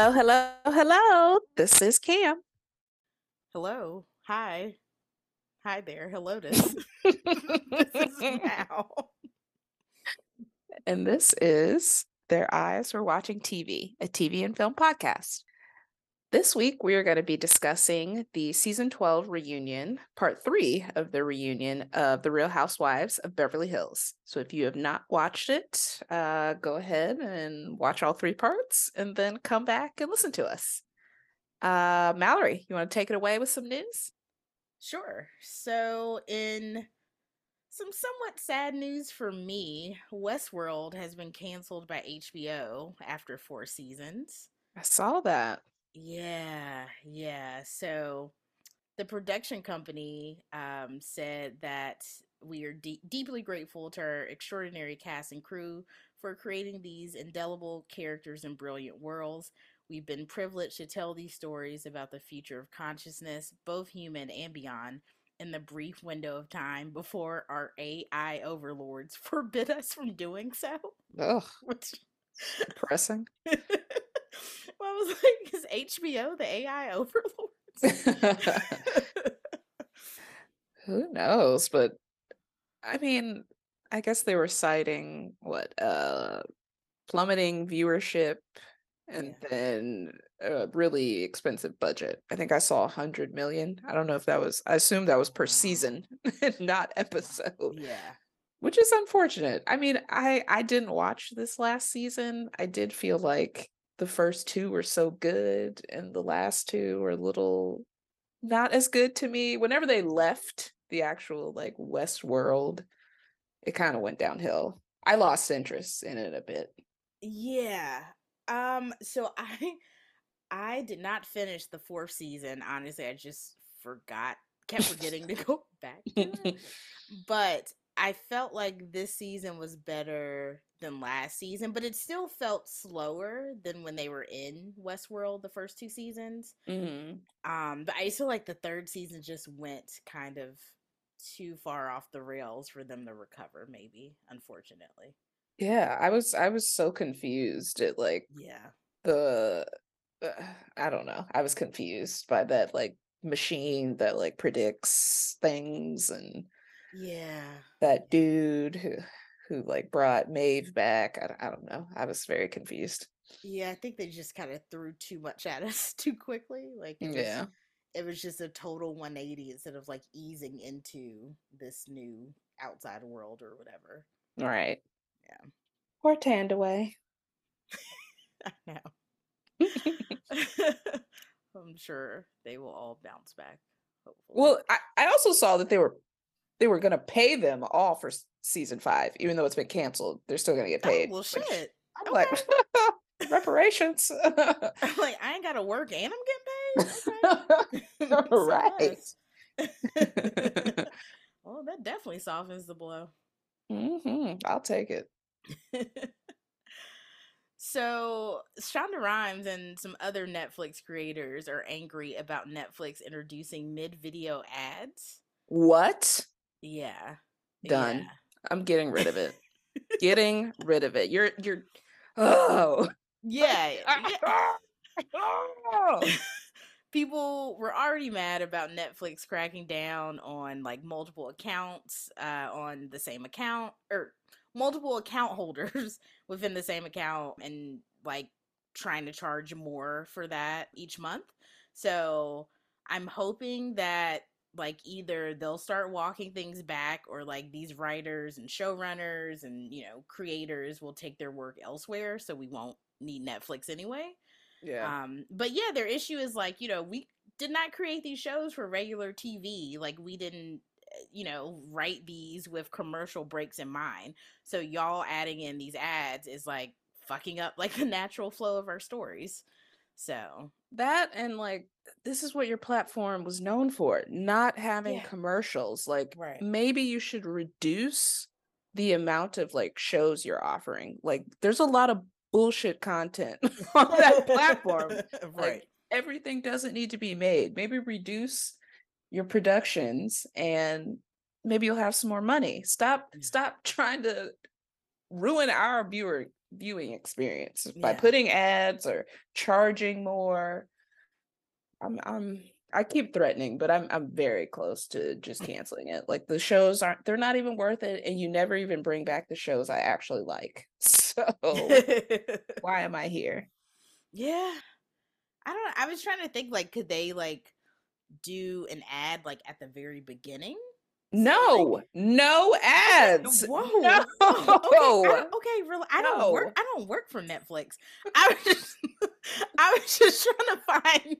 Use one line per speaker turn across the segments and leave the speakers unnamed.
Hello, hello, hello. This is Cam.
Hello. Hi. Hi there. Hello, this. this is now.
And this is Their Eyes Were Watching TV, a TV and film podcast. This week, we are going to be discussing the season 12 reunion, part three of the reunion of The Real Housewives of Beverly Hills. So, if you have not watched it, uh, go ahead and watch all three parts and then come back and listen to us. Uh, Mallory, you want to take it away with some news?
Sure. So, in some somewhat sad news for me, Westworld has been canceled by HBO after four seasons.
I saw that.
Yeah, yeah. So the production company um, said that we are de- deeply grateful to our extraordinary cast and crew for creating these indelible characters and brilliant worlds. We've been privileged to tell these stories about the future of consciousness, both human and beyond, in the brief window of time before our AI overlords forbid us from doing so.
Ugh, depressing.
well, I was like, is HBO the AI overlords?
Who knows? But I mean, I guess they were citing what uh plummeting viewership and
Yeah.
then a really expensive budget. I think I saw a hundred million. I don't know if that was I assume that was per season and not episode.
yeah.
Which is unfortunate. I mean, I I didn't watch this last season. I did feel like the first two were so good and the last two were a little not as good to me. Whenever they left the actual like West world, it kind of went downhill. I lost interest in it a bit.
Yeah. Um, so I I did not finish the fourth season. Honestly, I just forgot, kept forgetting to go back to. But I felt like this season was better than last season, but it still felt slower than when they were in Westworld the first two seasons.
Mhm.
Um, but I just feel like the third season just went kind of too far off the rails for them to recover, maybe, unfortunately.
Yeah, I was I was so confused at like
Yeah.
the uh, I don't know. I was confused by that like machine that like predicts things and
Yeah.
that dude who who like brought Maeve back. I, I don't know. I was very confused.
Yeah, I think they just kind of threw too much at us too quickly. Like it just
Yeah.
it was just a total 180 instead of like easing into this new outside world or whatever.
All right.
Yeah.
Or Thandiwe.
I know. I'm sure they will all bounce back, hopefully.
Well, I, I also saw that they were they were gonna pay them all for season five, even though it's been canceled. They're still gonna get
oh,
paid.
well,
which
shit.
I'm like reparations.
I'm like, I ain't got to work and I'm getting paid. Okay.
Right.
well, that definitely softens the blow.
hmm I'll take it.
so Shonda Rhimes and some other Netflix creators are angry about Netflix introducing mid-video ads.
What?
Yeah.
Done. I'm getting rid of it. getting rid of it. You're you're oh.
Yeah. Yeah. yeah.
Oh.
People were already mad about Netflix cracking down on like multiple accounts uh, on the same account or multiple account holders within the same account and like trying to charge more for that each month. So I'm hoping that like either they'll start walking things back or like these writers and showrunners and you know creators will take their work elsewhere so we won't need Netflix anyway.
Yeah.
Um, but yeah, their issue is like, you know, we did not create these shows for regular TV. Like we didn't, uh, you know, write these with commercial breaks in mind. So y'all adding in these ads is like fucking up like the natural flow of our stories. So
that and like this is what your platform was known for, not having
Yeah.
commercials. Like
Right.
maybe you should reduce the amount of like shows you're offering. Like there's a lot of bullshit content on that platform.
right.
Like everything doesn't need to be made. Maybe reduce your productions and maybe you'll have some more money. Stop
Yeah.
stop trying to ruin our viewer viewing experience by putting ads or charging more. I'm I'm I keep threatening, but I'm I'm very close to just canceling it. Like the shows aren't they're not even worth it and you never even bring back the shows I actually like. So why am I here?
yeah. I don't. I was trying to think like could they like do an ad like at the very beginning?
No, no ads.
Whoa.
No.
Okay, okay, really. I don't work. I don't work for Netflix. I was just, I was just trying to find.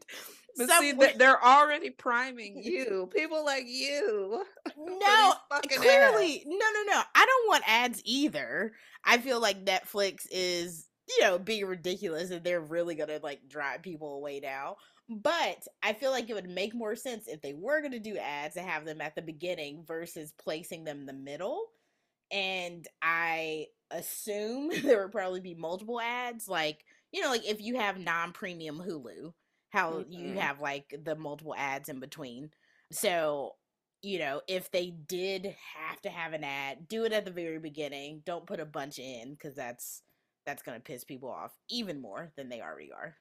But see, they're already priming you. People like you.
no, clearly,
ads.
no, no, no. I don't want ads either. I feel like Netflix is, you know, being ridiculous, and they're really gonna like drive people away now. But I feel like it would make more sense if they were gonna do ads to have them at the beginning versus placing them in the middle. And I assume there would probably be multiple ads, like you know, like if you have non-premium Hulu, how you
Mhm.
have like the multiple ads in between. So, you know, if they did have to have an ad, do it at the very beginning. Don't put a bunch in because that's that's gonna piss people off even more than they already are.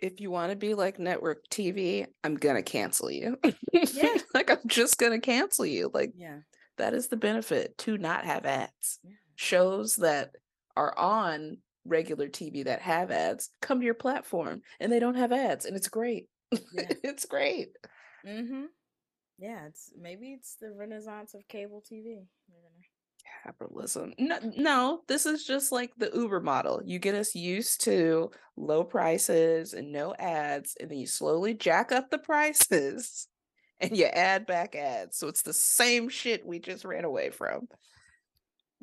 If you want to be like network TV, I'm gonna cancel you.
Yeah.
like I'm just gonna cancel you. Like
Yeah.
that is the benefit to not have ads.
Yeah.
Shows that are on regular TV that have ads come to your platform and they don't have ads, and it's great.
Yeah.
it's great.
Mm-hmm. Yeah, it's maybe it's the renaissance of cable TV.
Capitalism. No, no, this is just like the Uber model. You get us used to low prices and no ads, and then you slowly jack up the prices and you add back ads. So it's the same shit we just ran away from.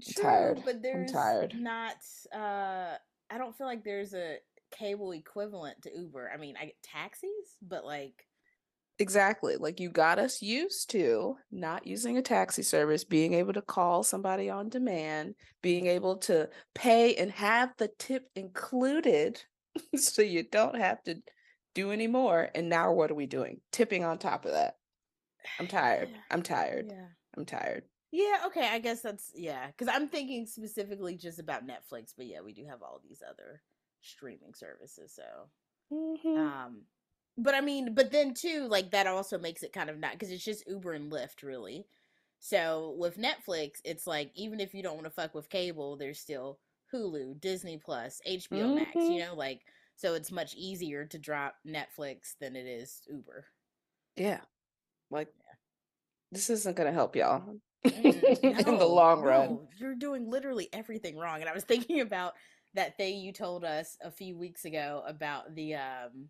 True,
tired.
but there's
tired.
not. Uh, I don't feel like there's a cable equivalent to Uber. I mean, I get taxis, but like,
Exactly. Like you got us used to not using a taxi service, being able to call somebody on demand, being able to pay and have the tip included so you don't have to do any more. And now what are we doing? Tipping on top of that. I'm tired.
Yeah,
I'm tired.
Yeah.
I'm tired.
Yeah, okay, I guess that's yeah, cuz I'm thinking specifically just about Netflix, but yeah, we do have all these other streaming services, so
Mhm.
um but I mean, but then too like that also makes it kind of not cuz it's just Uber and Lyft really. So with Netflix, it's like even if you don't want to fuck with cable, there's still Hulu, Disney Plus, HBO Max,
Mhm.
you know, like so it's much easier to drop Netflix than it is Uber.
Yeah. Like this isn't gonna help y'all
Mm,
in the
no,
long run.
no, You're doing literally everything wrong. And I was thinking about that thing you told us a few weeks ago about the um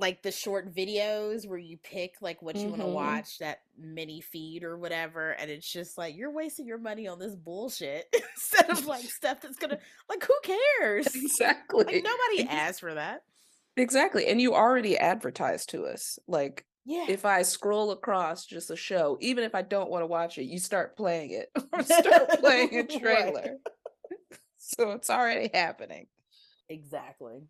like the short videos where you pick like what you want to watch, that mini feed or whatever, and it's just like you're wasting your money on this bullshit instead of like stuff that's gonna like who cares?
Exactly.
Like nobody asked for that.
Exactly. And you already advertised to us. Like
Yeah.
if I scroll across just a show, even if I don't want to watch it, you start playing it or start playing a trailer. So it's already happening.
Exactly.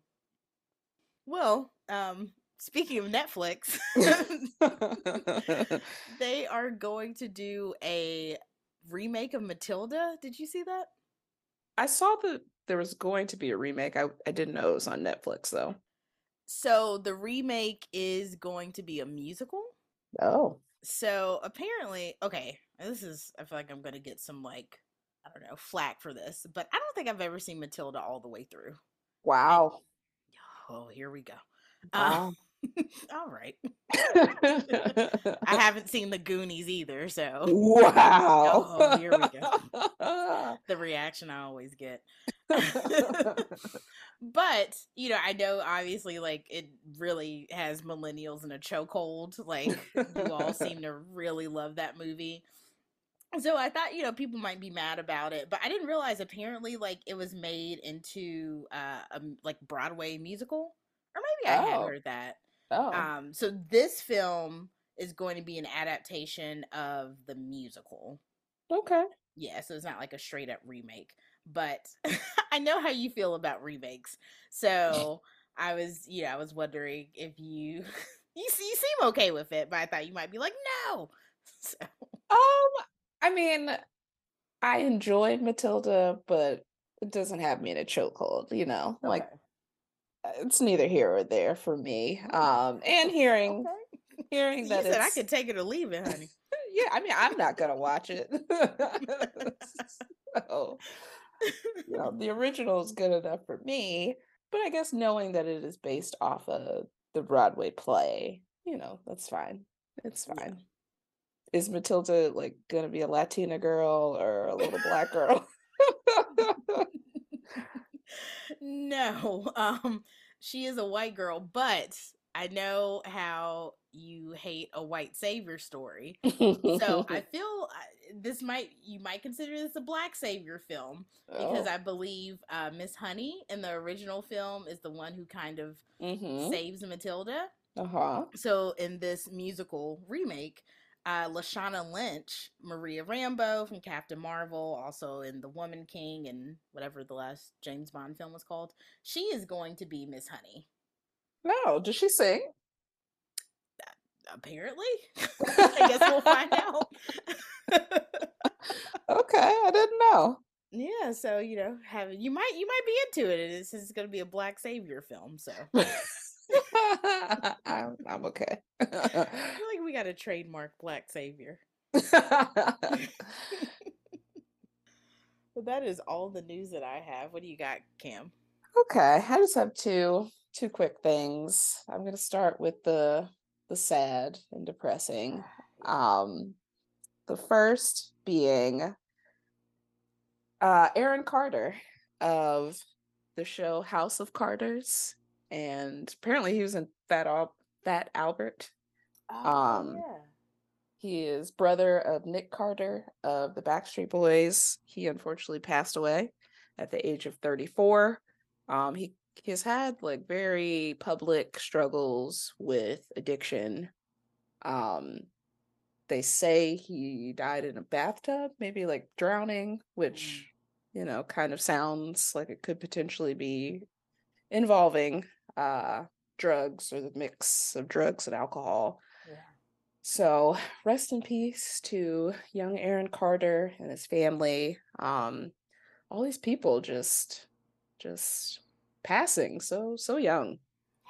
Well, um, speaking of Netflix, they are going to do a remake of Matilda. Did you see that?
I saw that there was going to be a remake. I, I didn't know it was on Netflix though.
So the remake is going to be a musical.
Oh.
So apparently, okay, this is I feel like I'm going to get some like I don't know, flack for this, but I don't think I've ever seen Matilda all the way through.
Wow.
Oh, here we go. Uh,
Wow.
All right. I haven't seen the Goonies either, so
wow.
Oh, here we go. the reaction I always get. but you know, I know obviously like it really has millennials in a chokehold. Like you all seem to really love that movie. So I thought you know people might be mad about it, but I didn't realize apparently like it was made into uh, a like Broadway musical, or maybe I had
Oh.
heard that.
Oh.
Um, so this film is going to be an adaptation of the musical.
okay.
Yeah, so it's not like a straight up remake. But I know how you feel about remakes. So I was, you know, I was wondering if you you, you seem okay with it, but I thought you might be like, no. So,
Um, I mean, I enjoyed Matilda, but it doesn't have me in a chokehold, you know. Like
Okay.
uh, it's neither here or there for me. Um, and hearing
Okay.
hearing that
said I could take it or leave it, honey.
yeah, I mean, I'm not gonna watch it. so, you know, the original is good enough for me, but I guess knowing that it is based off of the Broadway play, you know, that's fine. It's
Yeah.
fine. Is Matilda like gonna be a Latina girl or a little black girl?
no, um, she is a white girl, but I know how you hate a white savior story. So I feel this might you might consider this a black savior film because
Oh,
I believe uh, Miss Honey in the original film is the one who kind of
mhm,
saves Matilda.
uh-huh.
So in this musical remake, uh, Lashana Lynch, Maria Rambeau from Captain Marvel, also in The Woman King and whatever the last James Bond film was called, she is going to be Miss Honey.
No, does she sing?
Apparently, I guess we'll find out.
Okay, I didn't know.
yeah, so you know, have you might you might be into it. This is going to be a black savior film, so
I'm, I'm okay.
I feel like we got a trademark black savior. But that is all the news that I have. What do you got, Cam?
okay, I just have two two quick things. I'm gonna start with the the sad and depressing. Um, the first being uh Aaron Carter of the show House of Carters, and apparently he was in Fat Al- Fat Albert. Um,
yeah.
He is brother of Nick Carter of the Backstreet Boys. He unfortunately passed away at the age of 34. Um, he has had like very public struggles with addiction. Um, they say he died in a bathtub, maybe like drowning, which you know kind of sounds like it could potentially be involving uh drugs or the mix of drugs and alcohol.
Yeah.
So rest in peace to young Aaron Carter and his family. Um, all these people just, just passing so so young,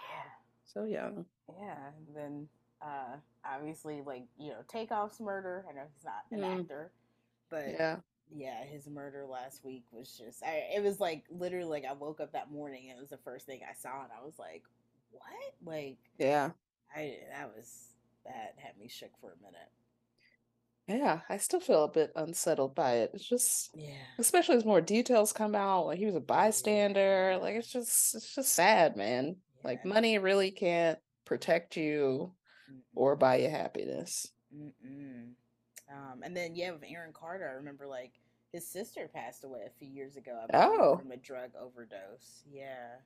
Yeah.
so young.
Yeah. And then uh obviously like, you know, Takeoff's murder. I know he's not an
Mm.
actor, but
Yeah,
yeah, his murder last week was just I it was like literally like I woke up that morning and it was the first thing I saw and I was like, What? Like
yeah,
I that was that had me shook for a minute.
yeah. I still feel a bit unsettled by it. It's just,
Yeah.
especially as more details come out. Like he was a bystander. Like it's just, it's just sad, man. Like money really can't protect you or
Mm-mm.
buy you happiness.
Mm-mm. Um, and then yeah, with Aaron Carter, I remember like his sister passed away a few years ago.
Oh.
from a drug overdose. Yeah,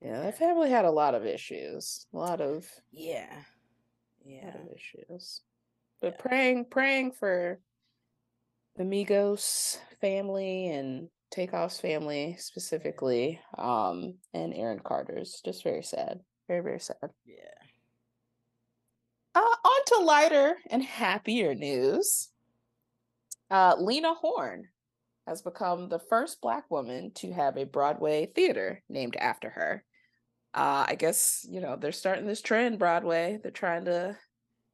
Yeah, that family had a lot of issues. A lot of
yeah, yeah.
lot of issues. But
Yeah.
praying, praying for the Migos family and Takeoff's family specifically, um, and Aaron Carter's just very sad, very very sad.
Yeah.
Uh, on to lighter and happier news. Uh, Lena Horne has become the first Black woman to have a Broadway theater named after her. Uh, I guess you know they're starting this trend. Broadway, they're trying to,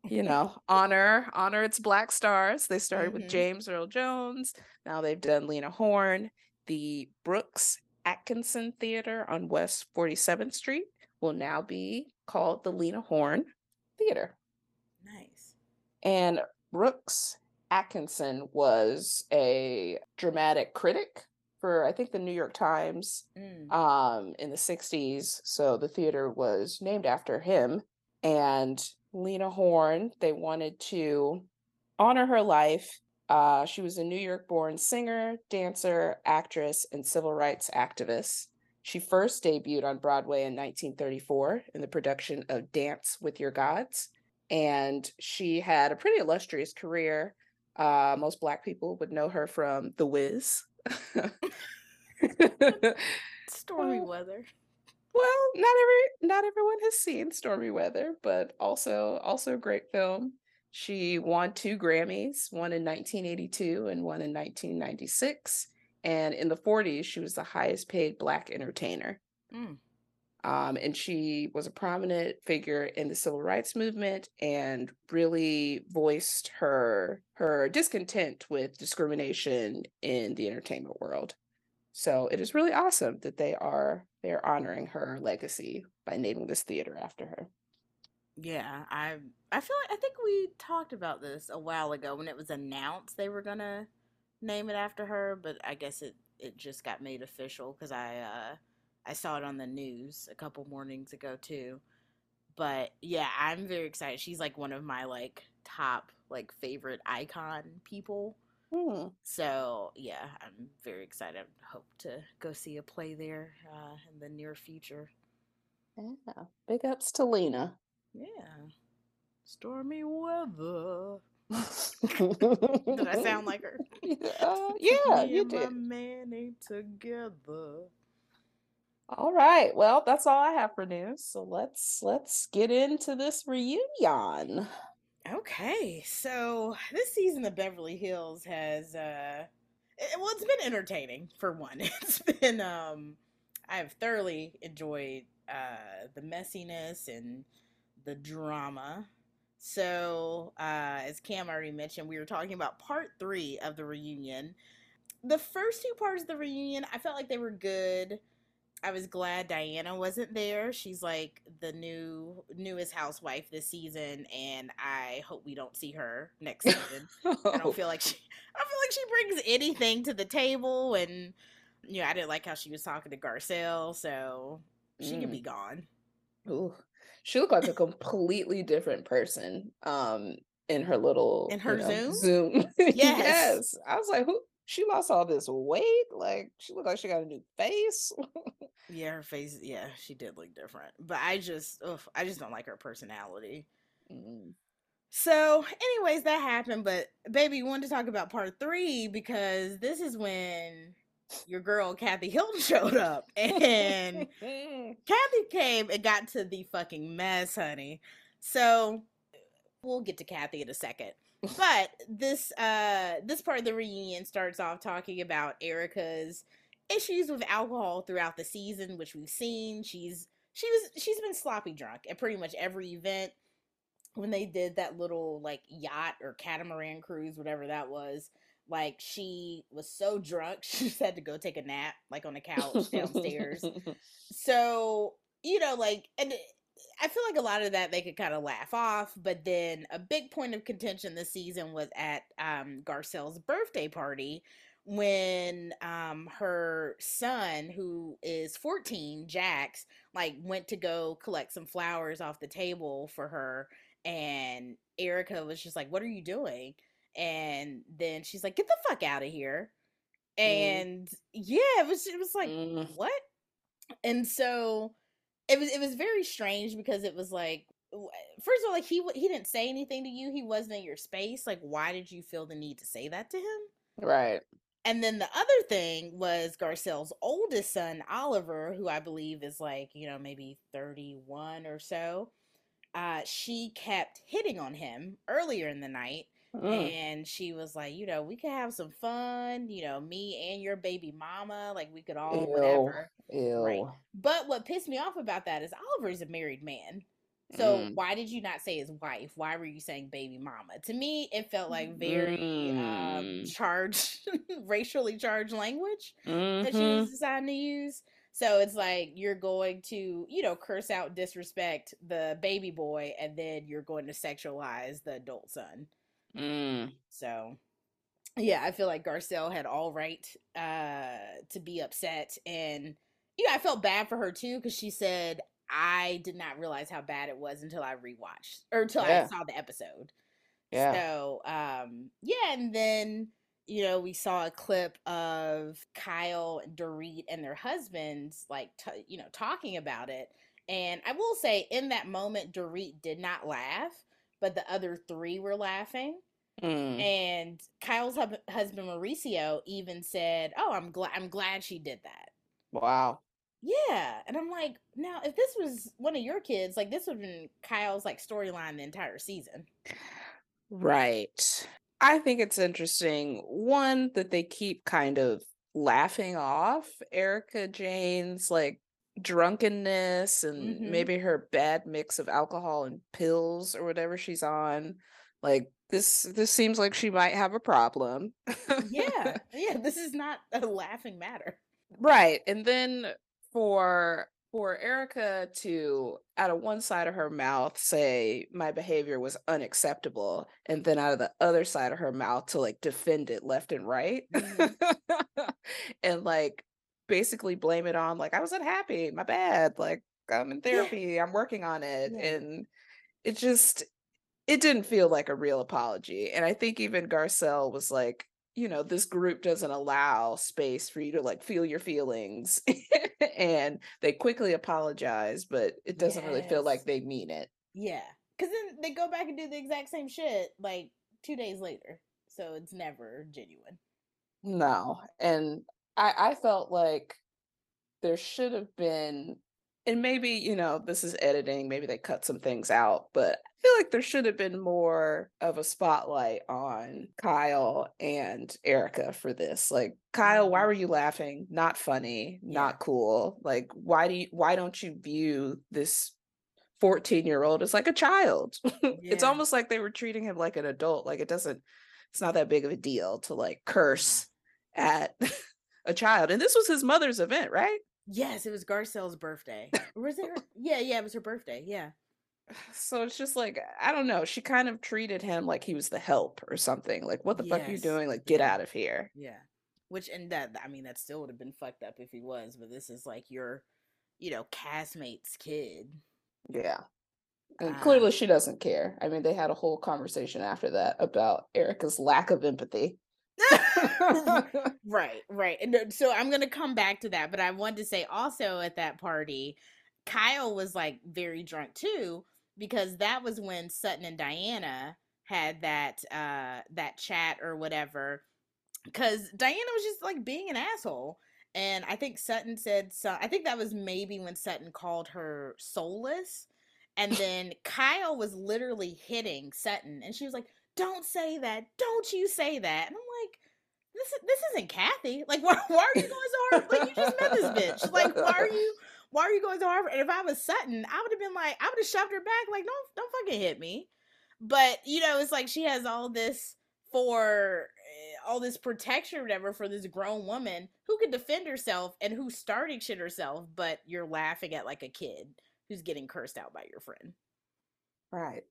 you know, honor honor its Black stars. They started with
Mhm.
James Earl Jones. Now they've done Lena Horne. The Brooks Atkinson Theater on West 47th Street will now be called the Lena Horne Theater.
Nice.
And Brooks Atkinson was a dramatic critic for, I think, the New York Times
Mm.
um, in the 60s. So the theater was named after him. And Lena Horne, they wanted to honor her life. Uh, she was a New York born singer, dancer, actress, and civil rights activist. She first debuted on Broadway in 1934 in the production of Dance with Your Gods. And she had a pretty illustrious career. Uh, most Black people would know her from The Wiz.
Stormy weather.
Well, not every not everyone has seen Stormy Weather, but also also a great film. She won two Grammys, one in 1982 and one in 1996, And in the 40s, she was the highest paid Black entertainer.
Mm.
Um, and she was a prominent figure in the civil rights movement and really voiced her her discontent with discrimination in the entertainment world. So it is really awesome that they are they're honoring her legacy by naming this theater after her.
Yeah, I I feel like I think we talked about this a while ago when it was announced they were gonna name it after her, but I guess it it just got made official because I uh I saw it on the news a couple mornings ago too. But yeah, I'm very excited. She's like one of my like top like favorite icon people.
Hmm.
So yeah, I'm very excited. I Hope to go see a play there uh, in the near future.
Yeah. Big ups to Lena.
Yeah, stormy weather. Did I sound like her?
Uh, yeah, you did.
man ain't together.
All right. Well, that's all I have for news. So let's let's get into this reunion.
Okay, so this season of Beverly Hills has uh it- well it's been entertaining for one. It's been um I've thoroughly enjoyed uh the messiness and the drama. So, uh as Cam already mentioned, we were talking about part 3 of the reunion. The first two parts of the reunion, I felt like they were good. I was glad Diana wasn't there. She's like the new newest housewife this season, and I hope we don't see her next season. I don't feel like she I don't feel like she brings anything to the table and you know, I didn't like how she was talking to Garcelle, so she can
Mm.
be gone.
Ooh, she looked like a completely different person. Um, in her little
In
you
her
know,
Zoom?
Zoom.
Yes.
yes. I was like, who? She lost all this weight. Like she looked like she got a new face.
Yeah, her face yeah, she did look different. But I just ugh, I just don't like her personality.
Mm.
So, anyways, that happened. But baby, you wanted to talk about part three because this is when your girl Kathy Hilton showed up, and Kathy came and got to the fucking mess, honey. So we'll get to Kathy in a second. But this uh this part of the reunion starts off talking about Erika's issues with alcohol throughout the season, which we've seen. She's she was she's been sloppy drunk at pretty much every event. When they did that little like yacht or catamaran cruise, whatever that was, like she was so drunk she just had to go take a nap like on the couch downstairs so you know like and i feel like a lot of that they could kind of laugh off but then a big point of contention this season was at um garcelle's birthday party when um her son who is 14 jax like went to go collect some flowers off the table for her and erika was just like what are you doing and then she's like get the fuck out of here
Mm.
and yeah it was it was like
Mm.
what and so it was it was very strange because it was like first of all like he he didn't say anything to you he wasn't in your space like why did you feel the need to say that to him
Right.
and then the other thing was Garcelle's oldest son Oliver who I believe is like you know maybe 31 or so uh she kept hitting on him earlier in the night
Mm.
and she was like, you know, we could have some fun, you know, me and your baby mama, like we could all
Ew.
whatever.
Ew.
Right. But what pissed me off about that is Oliver is a married man. So
Mm.
why did you not say his wife? Why were you saying baby mama? To me, it felt like very um
Mm.
charged, racially charged language that she was deciding to use. So it's like you're going to, you know, curse out, disrespect the baby boy, and then you're going to sexualize the adult son.
Mm.
So yeah, I feel like Garcelle had all right uh to be upset and you know, I felt bad for her too because she said I did not realize how bad it was until I rewatched or until I saw the episode.
Yeah.
So um yeah, and then you know, we saw a clip of Kyle and Dorit and their husbands like t- you know, talking about it. And I will say in that moment Dorit did not laugh, but the other three were laughing.
Mm.
And Kyle's hub- husband Mauricio even said, "Oh, I'm glad I'm glad she did that."
Wow.
Yeah, and I'm like, now if this was one of your kids, like this would have been Kyle's like storyline the entire season.
Right. I think it's interesting, one, that they keep kind of laughing off Erika Jayne's like drunkenness and
Mhm.
maybe her bad mix of alcohol and pills or whatever she's on. Like this this seems like she might have a problem.
Yeah, yeah. This is not a laughing matter.
Right. And then for for Erika to out of one side of her mouth say my behavior was unacceptable and then out of the other side of her mouth to like defend it left and right
Mhm.
and like basically blame it on like I was unhappy, my bad, like I'm in
Yeah,
therapy, I'm working on it
yeah,
and it just it didn't feel like a real apology. And I think even Garcelle was like, you know, this group doesn't allow space for you to like feel your feelings. and they quickly apologize, but it doesn't really feel like they mean it.
yeah. Because then they go back and do the exact same shit like two days later. So it's never genuine.
No. And I, I felt like there should have been, and maybe, you know, this is editing, maybe they cut some things out, but I feel like there should have been more of a spotlight on Kyle and Erika for this. Like, Kyle, why
hmm
were you laughing? Not funny,
Yeah,
not cool. Like, why do you, why don't you view this 14 year old as like a child? it's almost like they were treating him like an adult. Like, it doesn't, it's not that big of a deal to like curse at a child. And this was his mother's event, right?
Yes, it was Garcelle's birthday. Or was it her? Yeah, yeah, it was her birthday. Yeah.
So it's just like, I don't know. She kind of treated him like he was the help or something. Like, what the fuck are you doing? Like, get
Yeah.
out of here.
Yeah. Which and that I mean that still would have been fucked up if he was, but this is like your, you know, castmate's kid.
Yeah. And
Uh
clearly she doesn't care. I mean, they had a whole conversation after that about Erika's lack of empathy.
right, right. And so I'm gonna come back to that, but I wanted to say also at that party, Kyle was like very drunk too, because that was when Sutton and Diana had that uh that chat or whatever. Because Diana was just like being an asshole. And I think Sutton said so I think that was maybe when Sutton called her soulless. And then Kyle was literally hitting Sutton and she was like, Don't say that. Don't you say that. And I'm like, this is this isn't Kathy. Like, why, why are you going so hard? Like, you just met this bitch. Like, why are you why are you going so hard? And if I was Sutton, I would have been like, I would have shoved her back. Like, don't don't fucking hit me. But you know, it's like she has all this for eh, all this protection or whatever for this grown woman who can defend herself and who's starting shit herself, but you're laughing at like a kid who's getting cursed out by your friend.
right.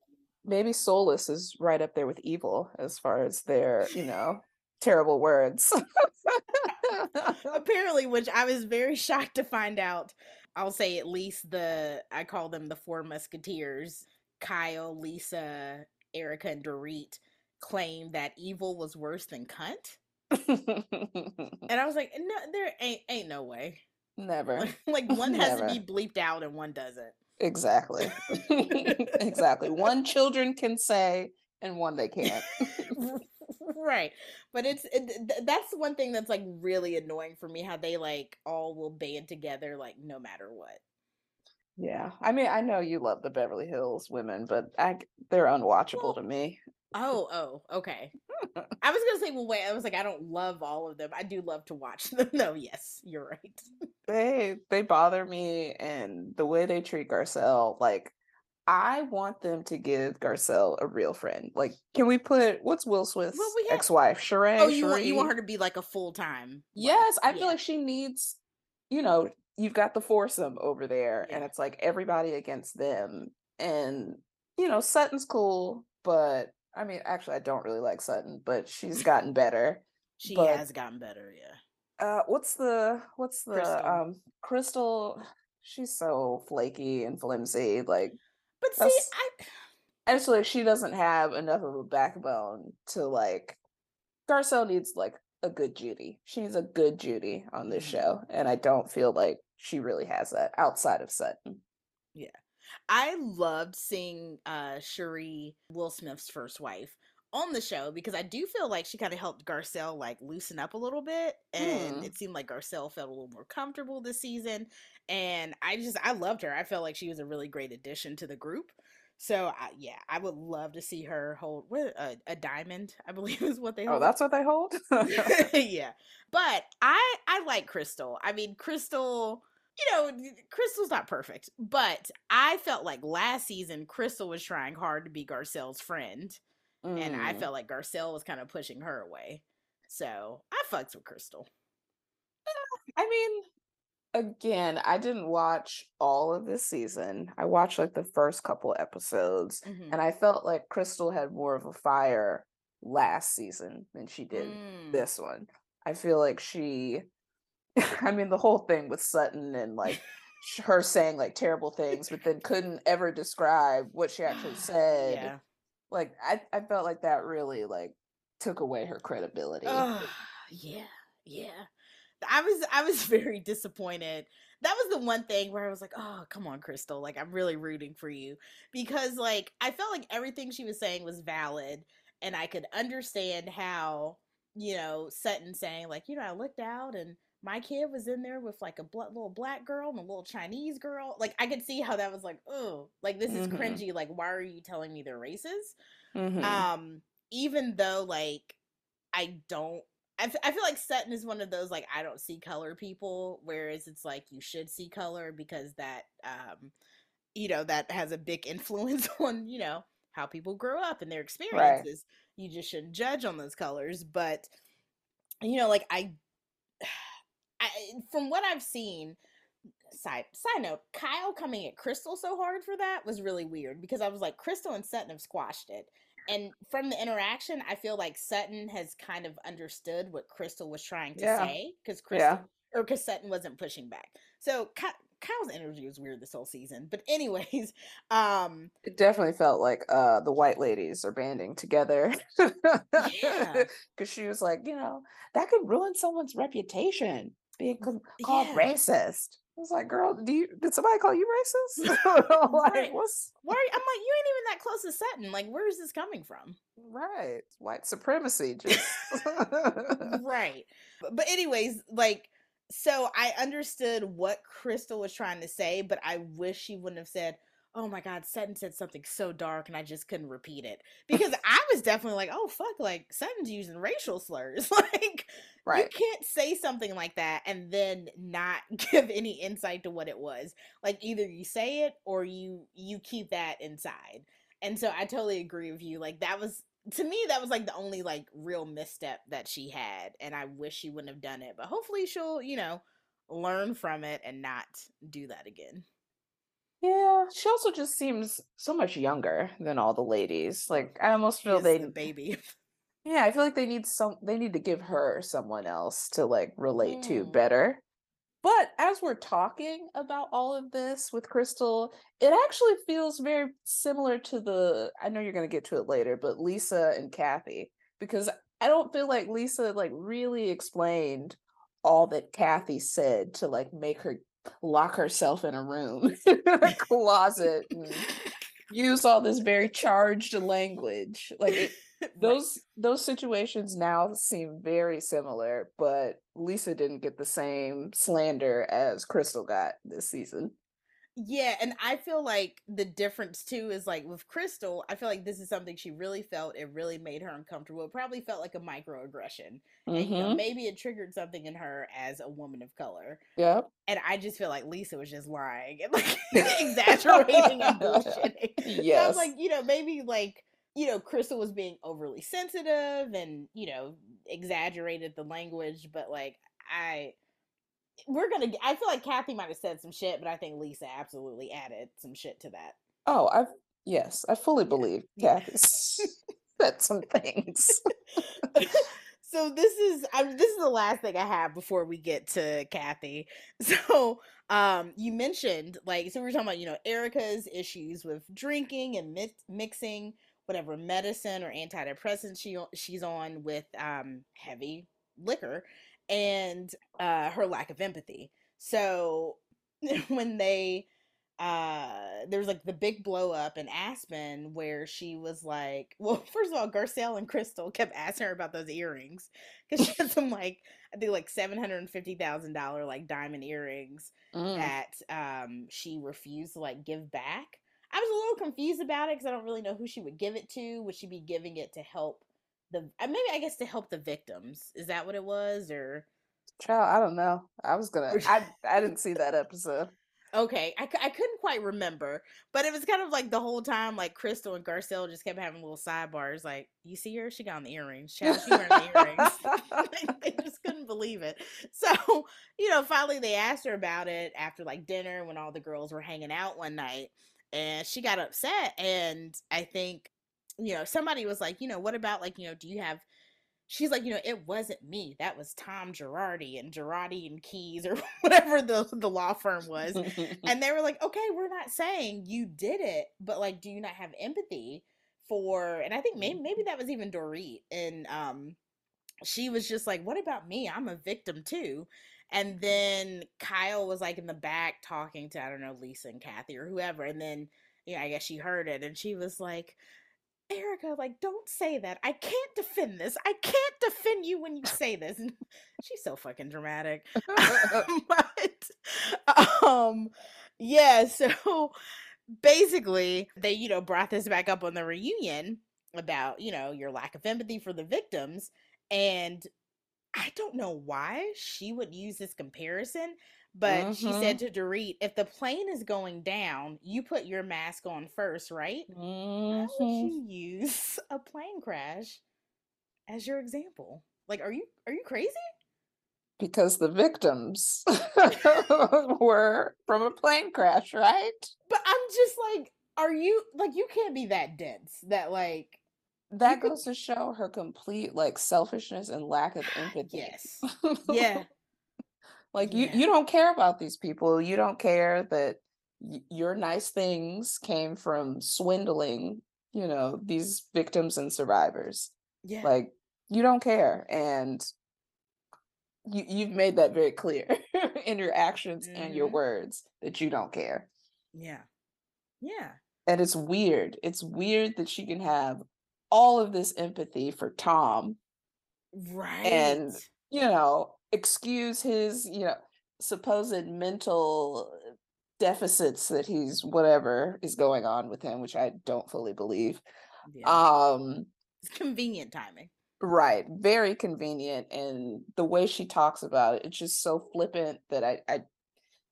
Maybe soulless is right up there with evil as far as their, you know, terrible words.
Apparently, which I was very shocked to find out. I'll say at least the I call them the four musketeers. Kyle, Lisa, Erica, and Dorit claim that evil was worse than cunt. And I was like, no, there ain't ain't no way.
Never.
like one has to be bleeped out and one doesn't.
Exactly. exactly. One children can say and one they can't.
right but it's it, th- that's one thing that's like really annoying for me how they like all will band together like no matter what
Yeah. I mean, I know you love the Beverly Hills women, but I they're unwatchable
well
to me.
Oh oh okay. I was gonna say well wait i was like i don't love all of them. I do love to watch them. No yes you're right.
They they bother me and the way they treat Garcelle, like I want them to give Garcelle a real friend. Like, can we put what's Will Smith's
well we have
ex-wife, Sheree?
oh you want you want her to be like a full-time
Yes, I feel
yeah.
like she needs, you know, you've got the foursome over there, and it's like everybody against them. And, you know, Sutton's cool, but I mean, actually, I don't really like Sutton, but she's gotten better.
she
But
has gotten better yeah
uh what's the what's the
crystal
um Crystal? She's so flaky and flimsy. Like
but see i
and so like she doesn't have enough of a backbone to like Garcelle needs like a good Judy. She needs a good Judy on this
mhm,
show. And I don't feel like she really has that outside of Sutton.
yeah I loved seeing uh Sheree Will Smith's first wife on the show because I do feel like she kind of helped Garcelle like loosen up a little bit and
Hmm.
it seemed like Garcelle felt a little more comfortable this season and I just I loved her. I felt like she was a really great addition to the group. So I, yeah, I would love to see her hold what a, a diamond, I believe is what they hold.
Oh, that's what they hold?
yeah. But I I like Crystal. I mean, Crystal, you know, Crystal's not perfect, but I felt like last season Crystal was trying hard to be Garcelle's friend, mm. and I mm. felt like Garcelle was kind of pushing her away. So I fucked with Crystal.
I mean, again, I didn't watch all of this season. I watched like the first couple episodes, mm-hmm. and I felt like Crystal had more of a fire last season than she did mm. this one. I feel like she, I mean, the whole thing with Sutton and like her saying like terrible things, but then couldn't ever describe what she actually said. Yeah. Like I, I felt like that really like took away her credibility.
Oh, yeah, yeah. I was I was very disappointed. That was the one thing where I was like, "Oh, come on, Crystal. Like I'm really rooting for you." Because like I felt like everything she was saying was valid and I could understand how, you know, Sutton saying like, "You know, I looked out and my kid was in there with like a bl- little black girl and a little Chinese girl. Like I could see how that was like, oh, like this is mm-hmm. cringy. Like why are you telling me they're races? Mm-hmm. Um, even though like I don't I, f- I feel like Sutton is one of those like I don't see color people, whereas it's like you should see color because that um you know that has a big influence on you know how people grow up and their experiences. Right. You just shouldn't judge on those colors, but you know like I, I from what I've seen, side side note, Kyle coming at Crystal so hard for that was really weird because I was like Crystal and Sutton have squashed it and from the interaction, I feel like Sutton has kind of understood what Crystal was trying to yeah. say because Crystal yeah. or because Sutton wasn't pushing back. So Kyle's energy was weird this whole season. But anyways, um
it definitely felt like uh the white ladies are banding together. yeah. Cause she was like, you know, that could ruin someone's reputation being called yeah. racist. I was like, girl, do you did somebody call you racist?
like, right. what's why I'm like, you ain't even that close to Sutton. Like, where is this coming from?
Right. White supremacy just
Right. But, but anyways, like so I understood what Crystal was trying to say, but I wish she wouldn't have said, oh my god, Sutton said something so dark and I just couldn't repeat it. Because I was definitely like, oh fuck, like Sutton's using racial slurs. like right. you can't say something like that and then not give any insight to what it was. Like either you say it or you you keep that inside. And so I totally agree with you. Like that was to me that was like the only like real misstep that she had and I wish she wouldn't have done it. But hopefully she'll, you know, learn from it and not do that again.
Yeah, she also just seems so much younger than all the ladies. Like I almost feel they
the baby.
Yeah, I feel like they need some they need to give her someone else to like relate mm. to better. But as we're talking about all of this with Crystal, it actually feels very similar to the I know you're going to get to it later, but Lisa and Kathy because I don't feel like Lisa like really explained all that Kathy said to like make her lock herself in a room, a closet, and use all this very charged language. Like it, those those situations now seem very similar, but Lisa didn't get the same slander as Crystal got this season.
Yeah, and I feel like the difference too is like with Crystal, I feel like this is something she really felt. It really made her uncomfortable. It probably felt like a microaggression. Mm-hmm. And you know, mm-hmm. maybe it triggered something in her as a woman of color.
Yeah.
And I just feel like Lisa was just lying and like exaggerating and bullshitting. Yes. So I was like, you know, maybe like, you know, Crystal was being overly sensitive and, you know, exaggerated the language, but like I we're gonna. I feel like Kathy might have said some shit, but I think Lisa absolutely added some shit to that.
Oh, I yes, I fully believe Kathy said some things.
so this is I'm, this is the last thing I have before we get to Kathy. So um you mentioned like so we are talking about you know Erika's issues with drinking and mi- mixing whatever medicine or antidepressant she she's on with um heavy liquor and uh, her lack of empathy. So when they uh there was like the big blow up in Aspen where she was like, well, first of all, Garcelle and Crystal kept asking her about those earrings because she had some like I think like seven hundred and fifty thousand dollar like diamond earrings mm. that um she refused to like give back. I was a little confused about it because I don't really know who she would give it to. Would she be giving it to help the uh, maybe I guess to help the victims. Is that what it was or
Child, I don't know. I was gonna. I I didn't see that episode.
Okay, I, I couldn't quite remember, but it was kind of like the whole time, like Crystal and Garcelle just kept having little sidebars. Like, you see her? She got on the earrings. Child, she wearing the earrings. they just couldn't believe it. So, you know, finally they asked her about it after like dinner when all the girls were hanging out one night, and she got upset. And I think, you know, somebody was like, you know, what about like, you know, do you have she's like, you know, it wasn't me. That was Tom Girardi and Girardi and Keese or whatever the, the law firm was. and they were like, okay, we're not saying you did it, but like, do you not have empathy for, and I think maybe, maybe that was even Dorit. And um, she was just like, what about me? I'm a victim too. And then Kyle was like in the back talking to, I don't know, Lisa and Kathy or whoever. And then, yeah, I guess she heard it and she was like, Erika, like, don't say that. I can't defend this. I can't defend you when you say this. And she's so fucking dramatic. but um yeah, so basically they, you know, brought this back up on the reunion about, you know, your lack of empathy for the victims. And I don't know why she would use this comparison, but mm-hmm. she said to Dorit, if the plane is going down, you put your mask on first, right? Mm-hmm. Why would mm-hmm. you use a plane crash as your example? Like, are you are you crazy?
Because the victims were from a plane crash, right?
But I'm just like, are you like you can't be that dense that like
that goes could... to show her complete like selfishness and lack of empathy.
Yes. Yeah.
Like you, you don't care about these people. You don't care that y- your nice things came from swindling, you know, these victims and survivors. Yeah. Like you don't care. And you, you've made that very clear in your actions mm-hmm. and your mm-hmm. words that you don't care.
Yeah. Yeah.
And it's weird. It's weird that she can have all of this empathy for Tom.
Right.
And, you know, excuse his, you know, supposed mental deficits that he's whatever is going on with him, which I don't fully believe. Yeah. Um
it's convenient timing.
Right. Very convenient. And the way she talks about it, it's just so flippant that I, I